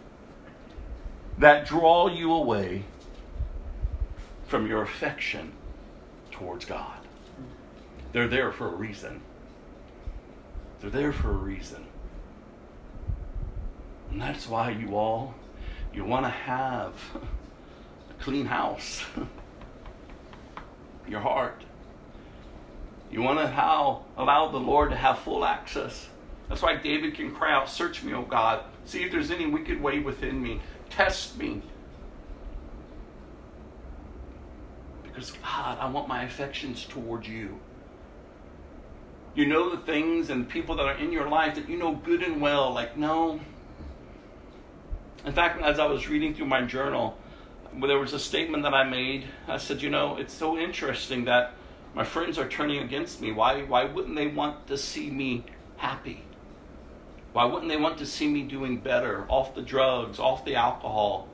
that draw you away from your affection towards God. They're there for a reason. They're there for a reason. And that's why you all you want to have a clean house. Your heart. You want to how, allow the Lord to have full access. That's why David can cry out, Search me, O God. See if there's any wicked way within me. Test me. Because, God, I want my affections toward you. You know the things and people that are in your life that you know good and well, like, no. In fact, as I was reading through my journal, there was a statement that I made. I said, you know, it's so interesting that my friends are turning against me. Why, why wouldn't they want to see me happy? Why wouldn't they want to see me doing better, off the drugs, off the alcohol,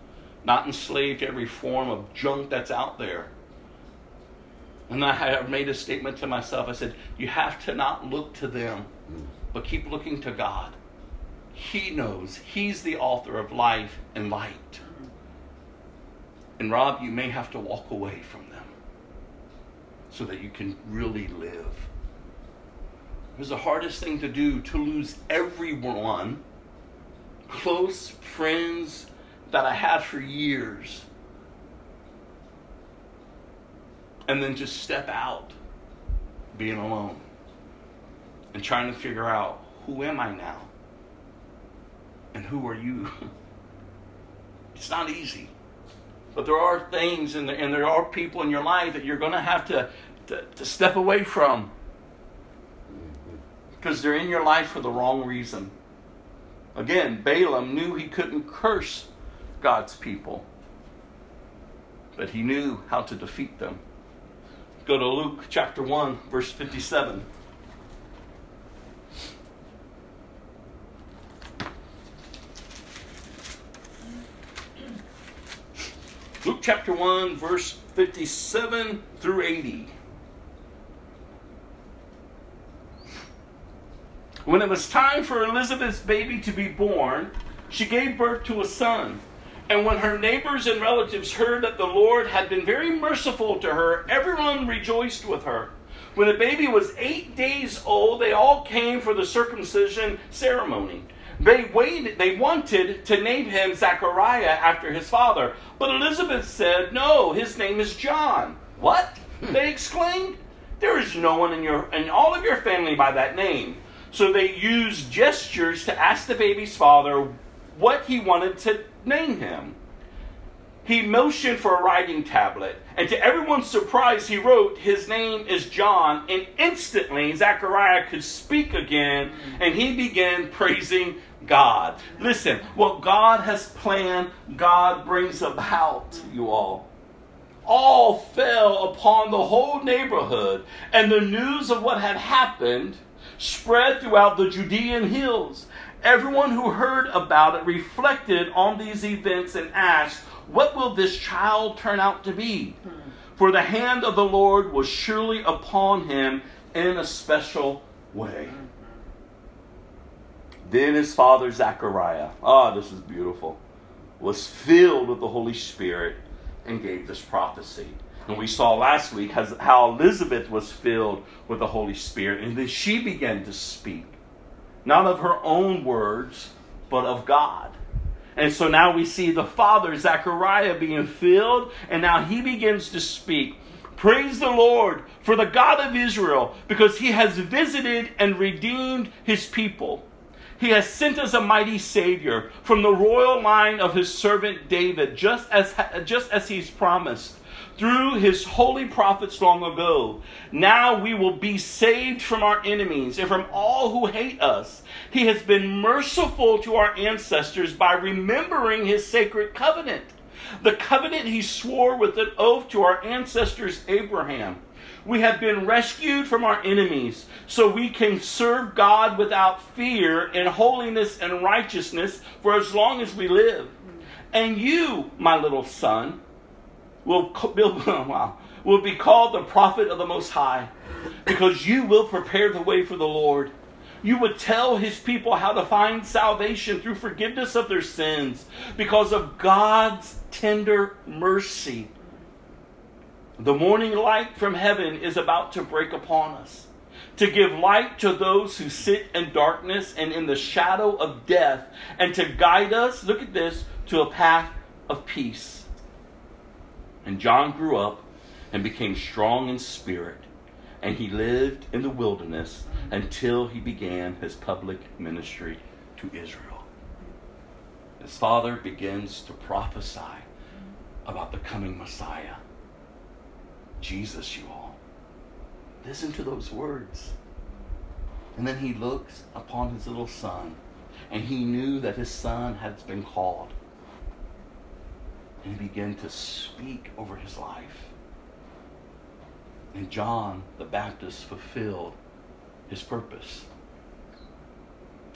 not enslaved to every form of junk that's out there? And I made a statement to myself. I said, You have to not look to them, but keep looking to God. He knows. He's the author of life and light. And Rob, you may have to walk away from them so that you can really live. It was the hardest thing to do to lose everyone, close friends that I had for years and then just step out being alone and trying to figure out who am I now and who are you? it's not easy. But there are things and there, and there are people in your life that you're going to have to, to, to step away from because they're in your life for the wrong reason. Again, Balaam knew he couldn't curse God's people, but he knew how to defeat them. Go to Luke chapter 1, verse 57. Luke chapter 1, verse 57 through 80. When it was time for Elizabeth's baby to be born, she gave birth to a son. And when her neighbors and relatives heard that the Lord had been very merciful to her, everyone rejoiced with her. When the baby was eight days old, they all came for the circumcision ceremony. They waited, they wanted to name him Zechariah after his father. But Elizabeth said, No, his name is John. What? Hmm. They exclaimed. There is no one in your in all of your family by that name. So they used gestures to ask the baby's father what he wanted to name him. He motioned for a writing tablet, and to everyone's surprise, he wrote, His name is John. And instantly, Zechariah could speak again, and he began praising God. Listen, what God has planned, God brings about, you all. All fell upon the whole neighborhood, and the news of what had happened spread throughout the Judean hills. Everyone who heard about it reflected on these events and asked, What will this child turn out to be? For the hand of the Lord was surely upon him in a special way. Then his father Zechariah, ah, oh, this is beautiful, was filled with the Holy Spirit and gave this prophecy. And we saw last week how Elizabeth was filled with the Holy Spirit, and then she began to speak, not of her own words, but of God. And so now we see the father, Zechariah, being filled, and now he begins to speak Praise the Lord for the God of Israel, because he has visited and redeemed his people. He has sent us a mighty Savior from the royal line of his servant David, just as, just as he's promised through his holy prophets long ago. Now we will be saved from our enemies and from all who hate us. He has been merciful to our ancestors by remembering his sacred covenant, the covenant he swore with an oath to our ancestors Abraham. We have been rescued from our enemies so we can serve God without fear in holiness and righteousness for as long as we live. And you, my little son, will, wow, will be called the prophet of the Most High because you will prepare the way for the Lord. You would tell his people how to find salvation through forgiveness of their sins because of God's tender mercy. The morning light from heaven is about to break upon us to give light to those who sit in darkness and in the shadow of death, and to guide us, look at this, to a path of peace. And John grew up and became strong in spirit, and he lived in the wilderness until he began his public ministry to Israel. His father begins to prophesy about the coming Messiah, Jesus, you all. Listen to those words. And then he looks upon his little son, and he knew that his son had been called he began to speak over his life. And John the Baptist fulfilled his purpose.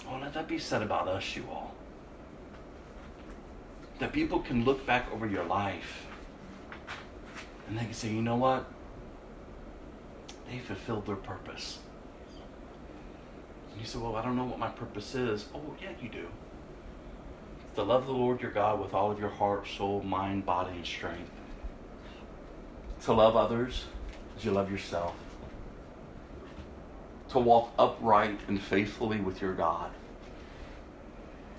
Oh, let that be said about us, you all. That people can look back over your life and they can say, you know what? They fulfilled their purpose. And you say, well, I don't know what my purpose is. Oh, yeah, you do to love the Lord your God with all of your heart, soul, mind, body, and strength. To love others as you love yourself. To walk upright and faithfully with your God.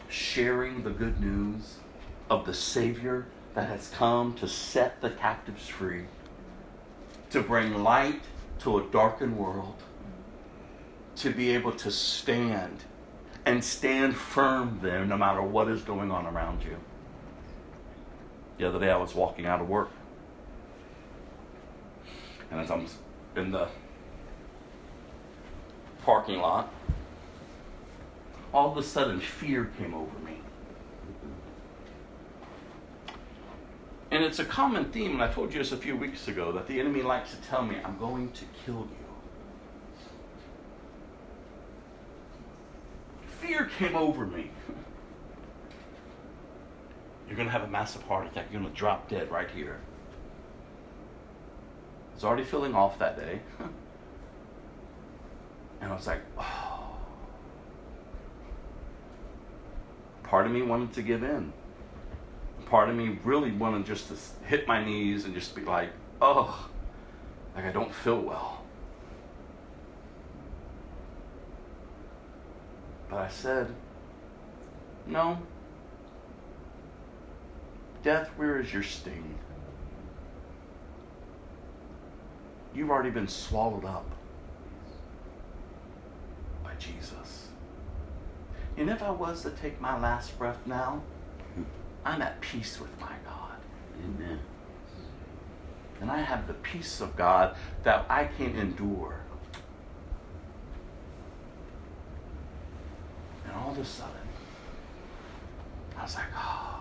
Sharing the good news of the Savior that has come to set the captives free. To bring light to a darkened world. To be able to stand and stand firm there no matter what is going on around you. The other day I was walking out of work. And as I'm in the parking lot, all of a sudden fear came over me. And it's a common theme, and I told you this a few weeks ago, that the enemy likes to tell me, I'm going to kill you. Fear came over me. You're going to have a massive heart attack. You're going to drop dead right here. I was already feeling off that day. and I was like, oh. Part of me wanted to give in. Part of me really wanted just to hit my knees and just be like, oh, like I don't feel well. But I said, No. Death, where is your sting? You've already been swallowed up by Jesus. And if I was to take my last breath now, I'm at peace with my God. Amen. And I have the peace of God that I can endure all of a sudden, I was like, oh.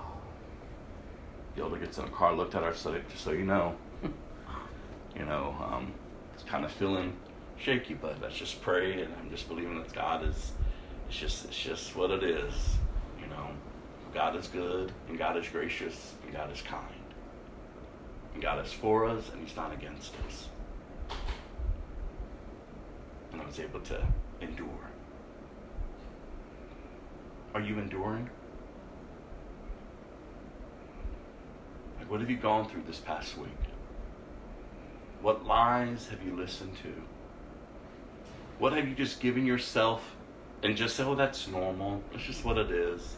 Gilda gets in the car, looked at her, said, just so you know, you know, um, it's kind of feeling shaky, but let's just pray, and I'm just believing that God is, it's just, it's just what it is, you know. God is good, and God is gracious, and God is kind. And God is for us, and He's not against us. And I was able to endure. Are you enduring? Like, what have you gone through this past week? What lies have you listened to? What have you just given yourself and just said, oh, that's normal. It's just what it is.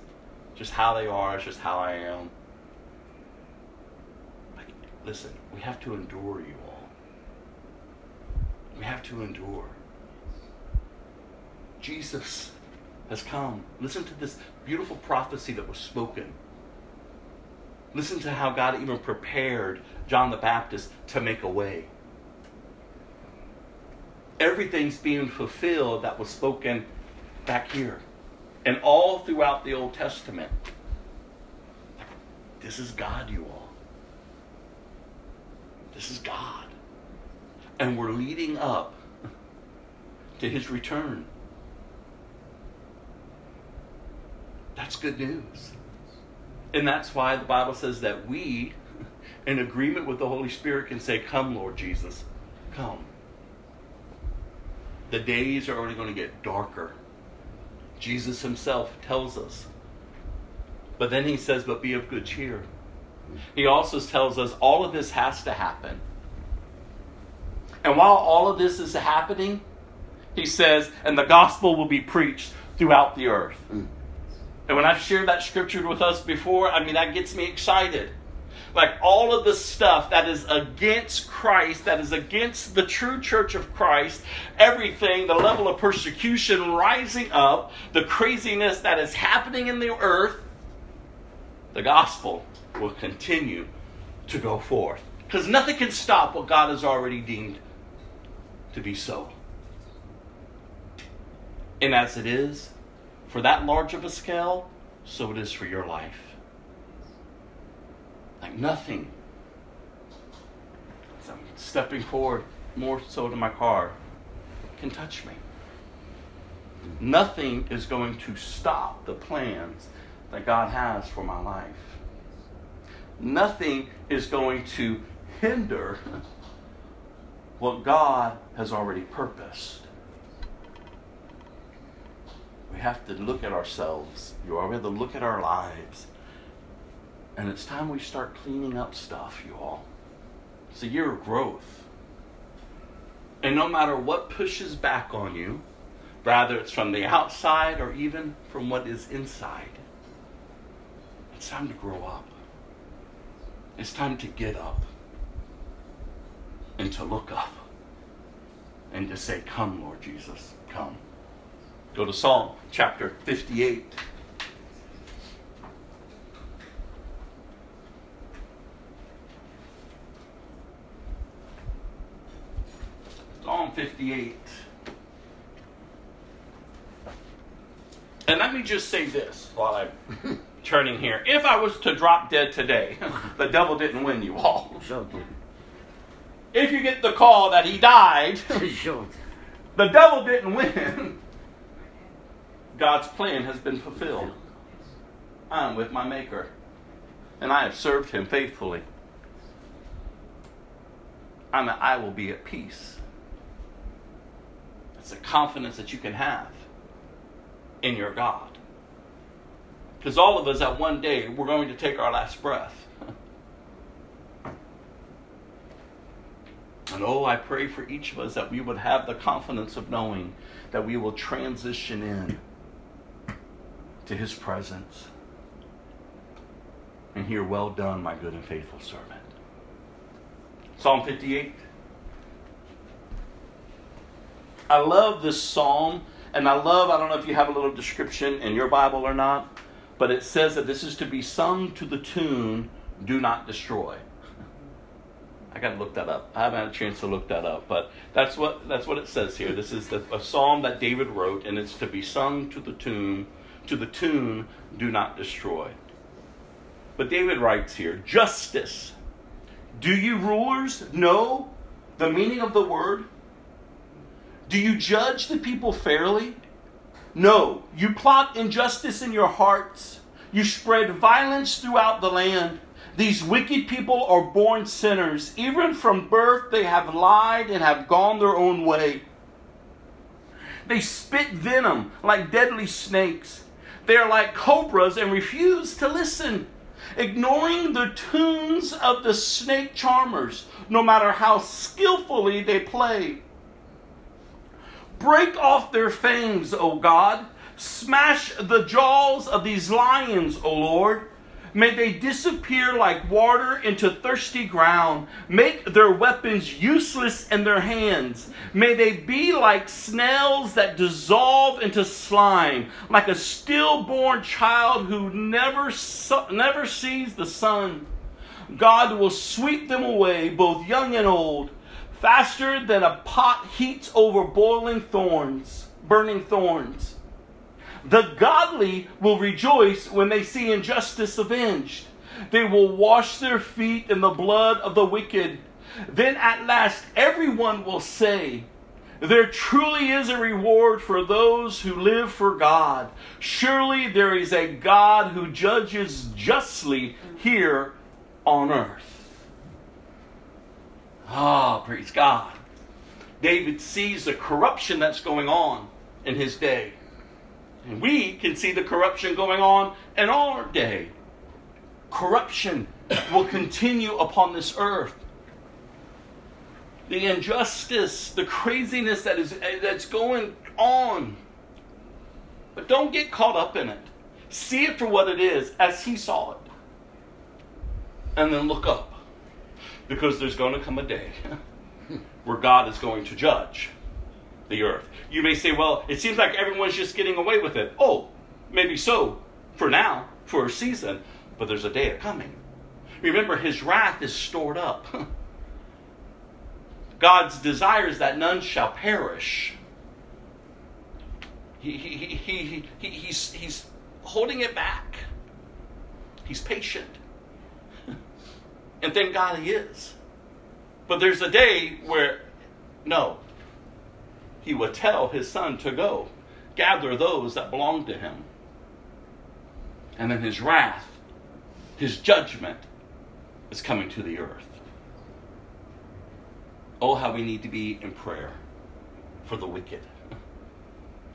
Just how they are. It's just how I am. Like, listen, we have to endure you all. We have to endure. Jesus has come. Listen to this beautiful prophecy that was spoken. Listen to how God even prepared John the Baptist to make a way. Everything's being fulfilled that was spoken back here and all throughout the Old Testament. This is God, you all. This is God. And we're leading up to his return. That's good news. And that's why the Bible says that we, in agreement with the Holy Spirit, can say, Come, Lord Jesus, come. The days are only going to get darker. Jesus himself tells us. But then he says, But be of good cheer. He also tells us all of this has to happen. And while all of this is happening, he says, and the gospel will be preached throughout the earth. Mm. And when I've shared that scripture with us before, I mean, that gets me excited. Like all of the stuff that is against Christ, that is against the true church of Christ, everything, the level of persecution rising up, the craziness that is happening in the earth, the gospel will continue to go forth. Because nothing can stop what God has already deemed to be so. And as it is, for that large of a scale, so it is for your life. Like nothing. As I'm stepping forward more so to my car can touch me. Nothing is going to stop the plans that God has for my life. Nothing is going to hinder what God has already purposed we have to look at ourselves. You all, we have to look at our lives. And it's time we start cleaning up stuff, you all. It's a year of growth. And no matter what pushes back on you, whether it's from the outside or even from what is inside, it's time to grow up. It's time to get up and to look up and to say, Come, Lord Jesus, come. Go to Psalm chapter 58. Psalm 58. And let me just say this while I'm turning here. If I was to drop dead today, the devil didn't win you all. Sure. If you get the call that he died, Sure. the devil didn't win. God's plan has been fulfilled. I am with my Maker, and I have served him faithfully. I'm a, I will be at peace. It's a confidence that you can have in your God. Because all of us at one day, we're going to take our last breath. And oh, I pray for each of us that we would have the confidence of knowing that we will transition in to his presence and hear, Well done, my good and faithful servant. Psalm 58. I love this psalm, and I love, I don't know if you have a little description in your Bible or not, but it says that this is to be sung to the tune, Do Not Destroy. I got to look that up. I haven't had a chance to look that up, but that's what that's what it says here. This is the, a psalm that David wrote, and it's to be sung to the tune to the tune, Do Not Destroy. But David writes here Justice. Do you rulers know the meaning of the word? Do you judge the people fairly? No, you plot injustice in your hearts. You spread violence throughout the land. These wicked people are born sinners. Even from birth, they have lied and have gone their own way. They spit venom like deadly snakes. They are like cobras and refuse to listen, ignoring the tunes of the snake charmers, no matter how skillfully they play. Break off their fangs, O God. Smash the jaws of these lions, O Lord. May they disappear like water into thirsty ground. Make their weapons useless in their hands. May they be like snails that dissolve into slime, like a stillborn child who never, never sees the sun. God will sweep them away, both young and old, faster than a pot heats over boiling thorns, burning thorns. The godly will rejoice when they see injustice avenged. They will wash their feet in the blood of the wicked. Then at last everyone will say, There truly is a reward for those who live for God. Surely there is a God who judges justly here on earth. Ah, praise God. David sees the corruption that's going on in his day. And we can see the corruption going on in our day. Corruption will continue upon this earth. The injustice, the craziness that is that's going on. But don't get caught up in it. See it for what it is, as he saw it. And then look up. Because there's going to come a day where God is going to judge the earth. You may say, well, it seems like everyone's just getting away with it. Oh, maybe so for now, for a season, but there's a day coming. Remember, his wrath is stored up. God's desire is that none shall perish. He, he, he, he, he, he's, he's holding it back. He's patient. and thank God he is. But there's a day where, no, he would tell his son to go gather those that belong to him. And then his wrath, his judgment is coming to the earth. Oh, how we need to be in prayer for the wicked,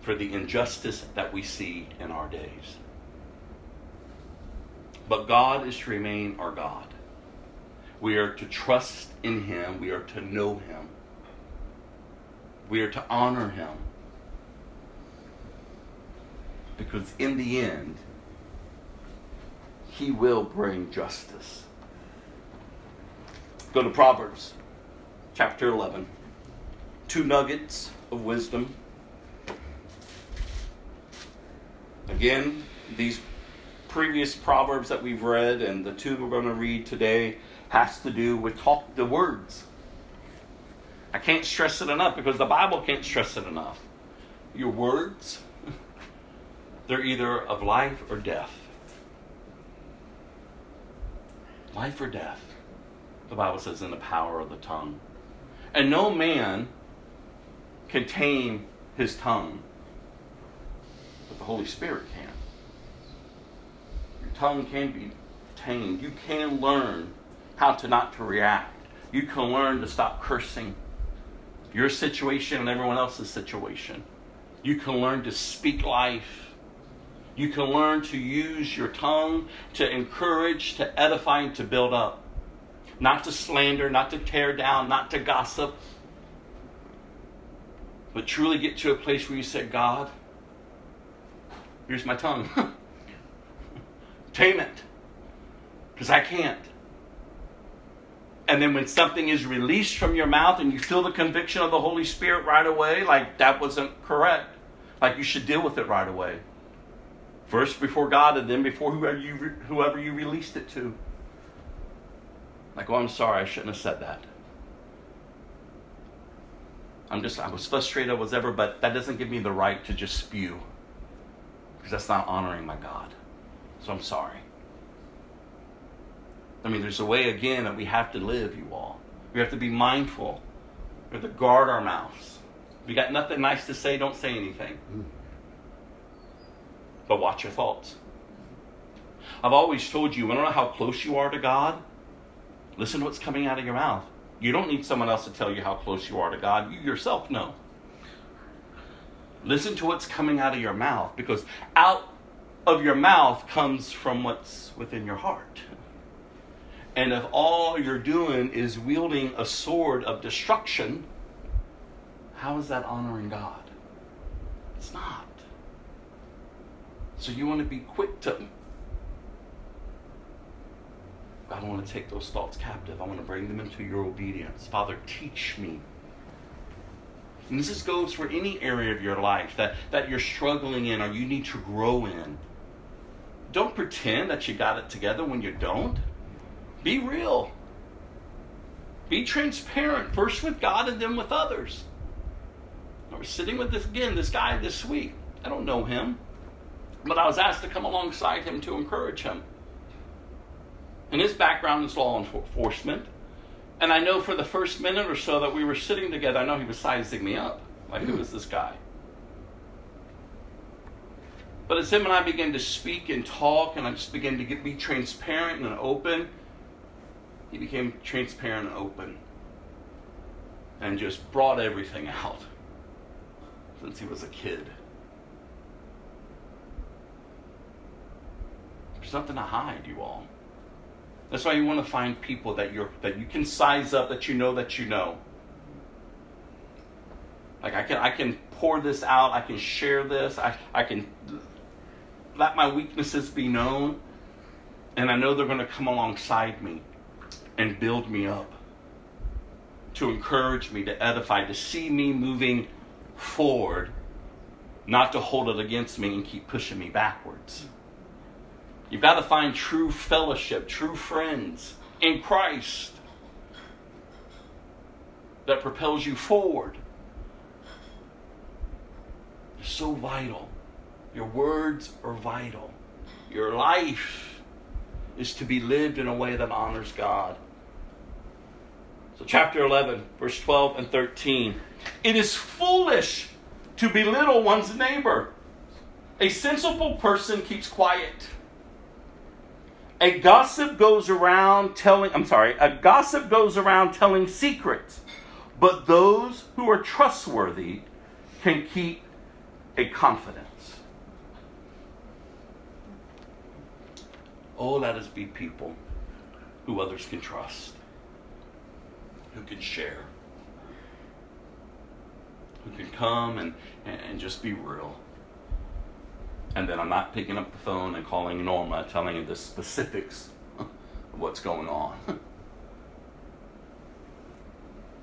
for the injustice that we see in our days. But God is to remain our God. We are to trust in Him, we are to know Him. We are to honor him. Because in the end, he will bring justice. Go to Proverbs chapter 11. Two nuggets of wisdom. Again, these previous proverbs that we've read and the two we're going to read today has to do with talk the words I can't stress it enough because the Bible can't stress it enough. Your words, they're either of life or death. Life or death. The Bible says in the power of the tongue. And no man can tame his tongue, but the Holy Spirit can. Your tongue can be tamed. You can learn how to not to react. You can learn to stop cursing your situation and everyone else's situation. You can learn to speak life. You can learn to use your tongue to encourage, to edify, and to build up. Not to slander, not to tear down, not to gossip. But truly get to a place where you say, God, here's my tongue. Tame it. Because I can't. And then when something is released from your mouth and you feel the conviction of the Holy Spirit right away, like that wasn't correct, like you should deal with it right away. First before God and then before whoever you, whoever you released it to. Like, oh, I'm sorry, I shouldn't have said that. I'm just, I was frustrated was ever, but that doesn't give me the right to just spew. Because that's not honoring my God. So I'm sorry. I mean, there's a way, again, that we have to live, you all. We have to be mindful. We have to guard our mouths. If you got nothing nice to say, don't say anything. Hmm. But watch your thoughts. I've always told you, I don't know how close you are to God. Listen to what's coming out of your mouth. You don't need someone else to tell you how close you are to God. You yourself know. Listen to what's coming out of your mouth because out of your mouth comes from what's within your heart. And if all you're doing is wielding a sword of destruction, how is that honoring God? It's not. So you want to be quick to I want to take those thoughts captive. I want to bring them into your obedience. Father, teach me. And this goes for any area of your life that, that you're struggling in or you need to grow in. Don't pretend that you got it together when you don't. Be real. Be transparent, first with God and then with others. I was sitting with this again, this guy this week. I don't know him, but I was asked to come alongside him to encourage him. And his background is law enforcement. And I know for the first minute or so that we were sitting together, I know he was sizing me up. Like, who is this guy? But as him and I began to speak and talk, and I just began to get, be transparent and open, he became transparent and open and just brought everything out since he was a kid. There's nothing to hide, you all. That's why you want to find people that you're that you can size up, that you know that you know. Like I can I can pour this out, I can share this, I, I can let my weaknesses be known, and I know they're going to come alongside me and build me up, to encourage me, to edify, to see me moving forward, not to hold it against me and keep pushing me backwards. You've got to find true fellowship, true friends in Christ that propels you forward. It's so vital. Your words are vital. Your life is to be lived in a way that honors God. So, chapter 11, verse 12 and 13. It is foolish to belittle one's neighbor. A sensible person keeps quiet. A gossip goes around telling, I'm sorry, a gossip goes around telling secrets, but those who are trustworthy can keep a confidence. Oh, let us be people who others can trust, who can share, who can come and, and just be real. And then I'm not picking up the phone and calling Norma, telling her the specifics of what's going on.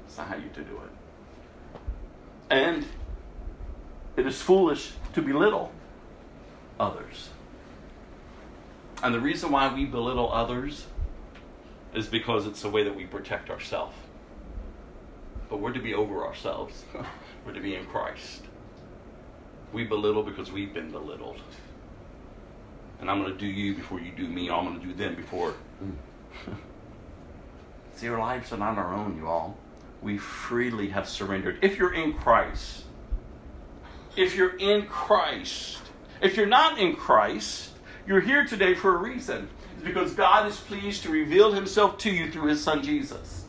That's not how you to do it. And it is foolish to belittle others. And the reason why we belittle others is because it's the way that we protect ourselves. But we're to be over ourselves, we're to be in Christ. We belittle because we've been belittled. And I'm going to do you before you do me. I'm going to do them before. See, our lives are not our own, you all. We freely have surrendered. If you're in Christ, if you're in Christ, if you're not in Christ, you're here today for a reason. It's because God is pleased to reveal himself to you through his son Jesus.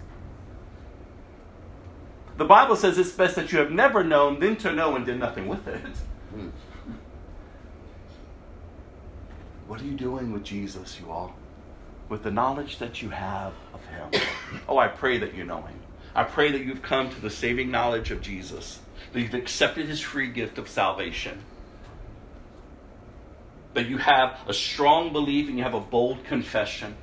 The Bible says it's best that you have never known than to know and did nothing with it. Hmm. What are you doing with Jesus, you all? With the knowledge that you have of him. Oh, I pray that you know him. I pray that you've come to the saving knowledge of Jesus, that you've accepted his free gift of salvation that you have a strong belief and you have a bold confession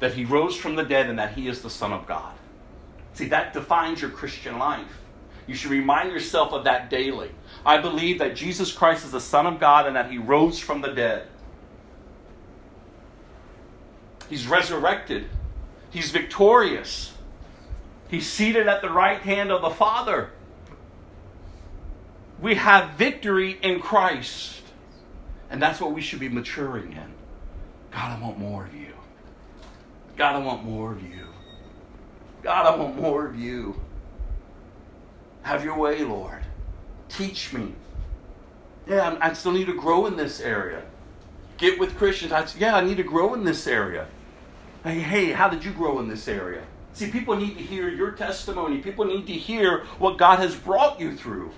that he rose from the dead and that he is the Son of God. See, that defines your Christian life. You should remind yourself of that daily. I believe that Jesus Christ is the Son of God and that he rose from the dead. He's resurrected, he's victorious, he's seated at the right hand of the Father. We have victory in Christ. And that's what we should be maturing in. God, I want more of you. God, I want more of you. God, I want more of you. Have your way, Lord. Teach me. Yeah, I still need to grow in this area. Get with Christians. I, yeah, I need to grow in this area. Hey, hey, how did you grow in this area? See, people need to hear your testimony. People need to hear what God has brought you through.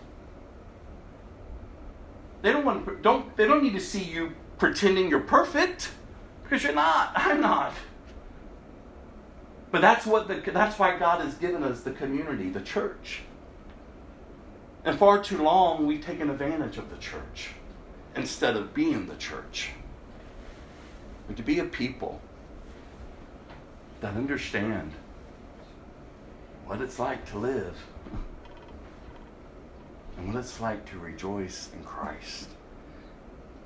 They don't want don't they don't need to see you pretending you're perfect because you're not. I'm not. But that's what the, that's why God has given us the community, the church. And far too long we've taken advantage of the church instead of being the church. And to be a people that understand what it's like to live and what it's like to rejoice in Christ.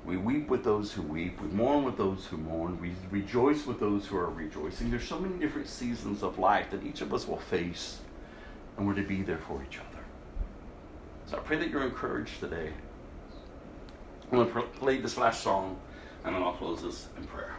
We weep with those who weep. We mourn with those who mourn. We rejoice with those who are rejoicing. There's so many different seasons of life that each of us will face, and we're to be there for each other. So I pray that you're encouraged today. I'm going to play this last song, and then I'll close this in prayer.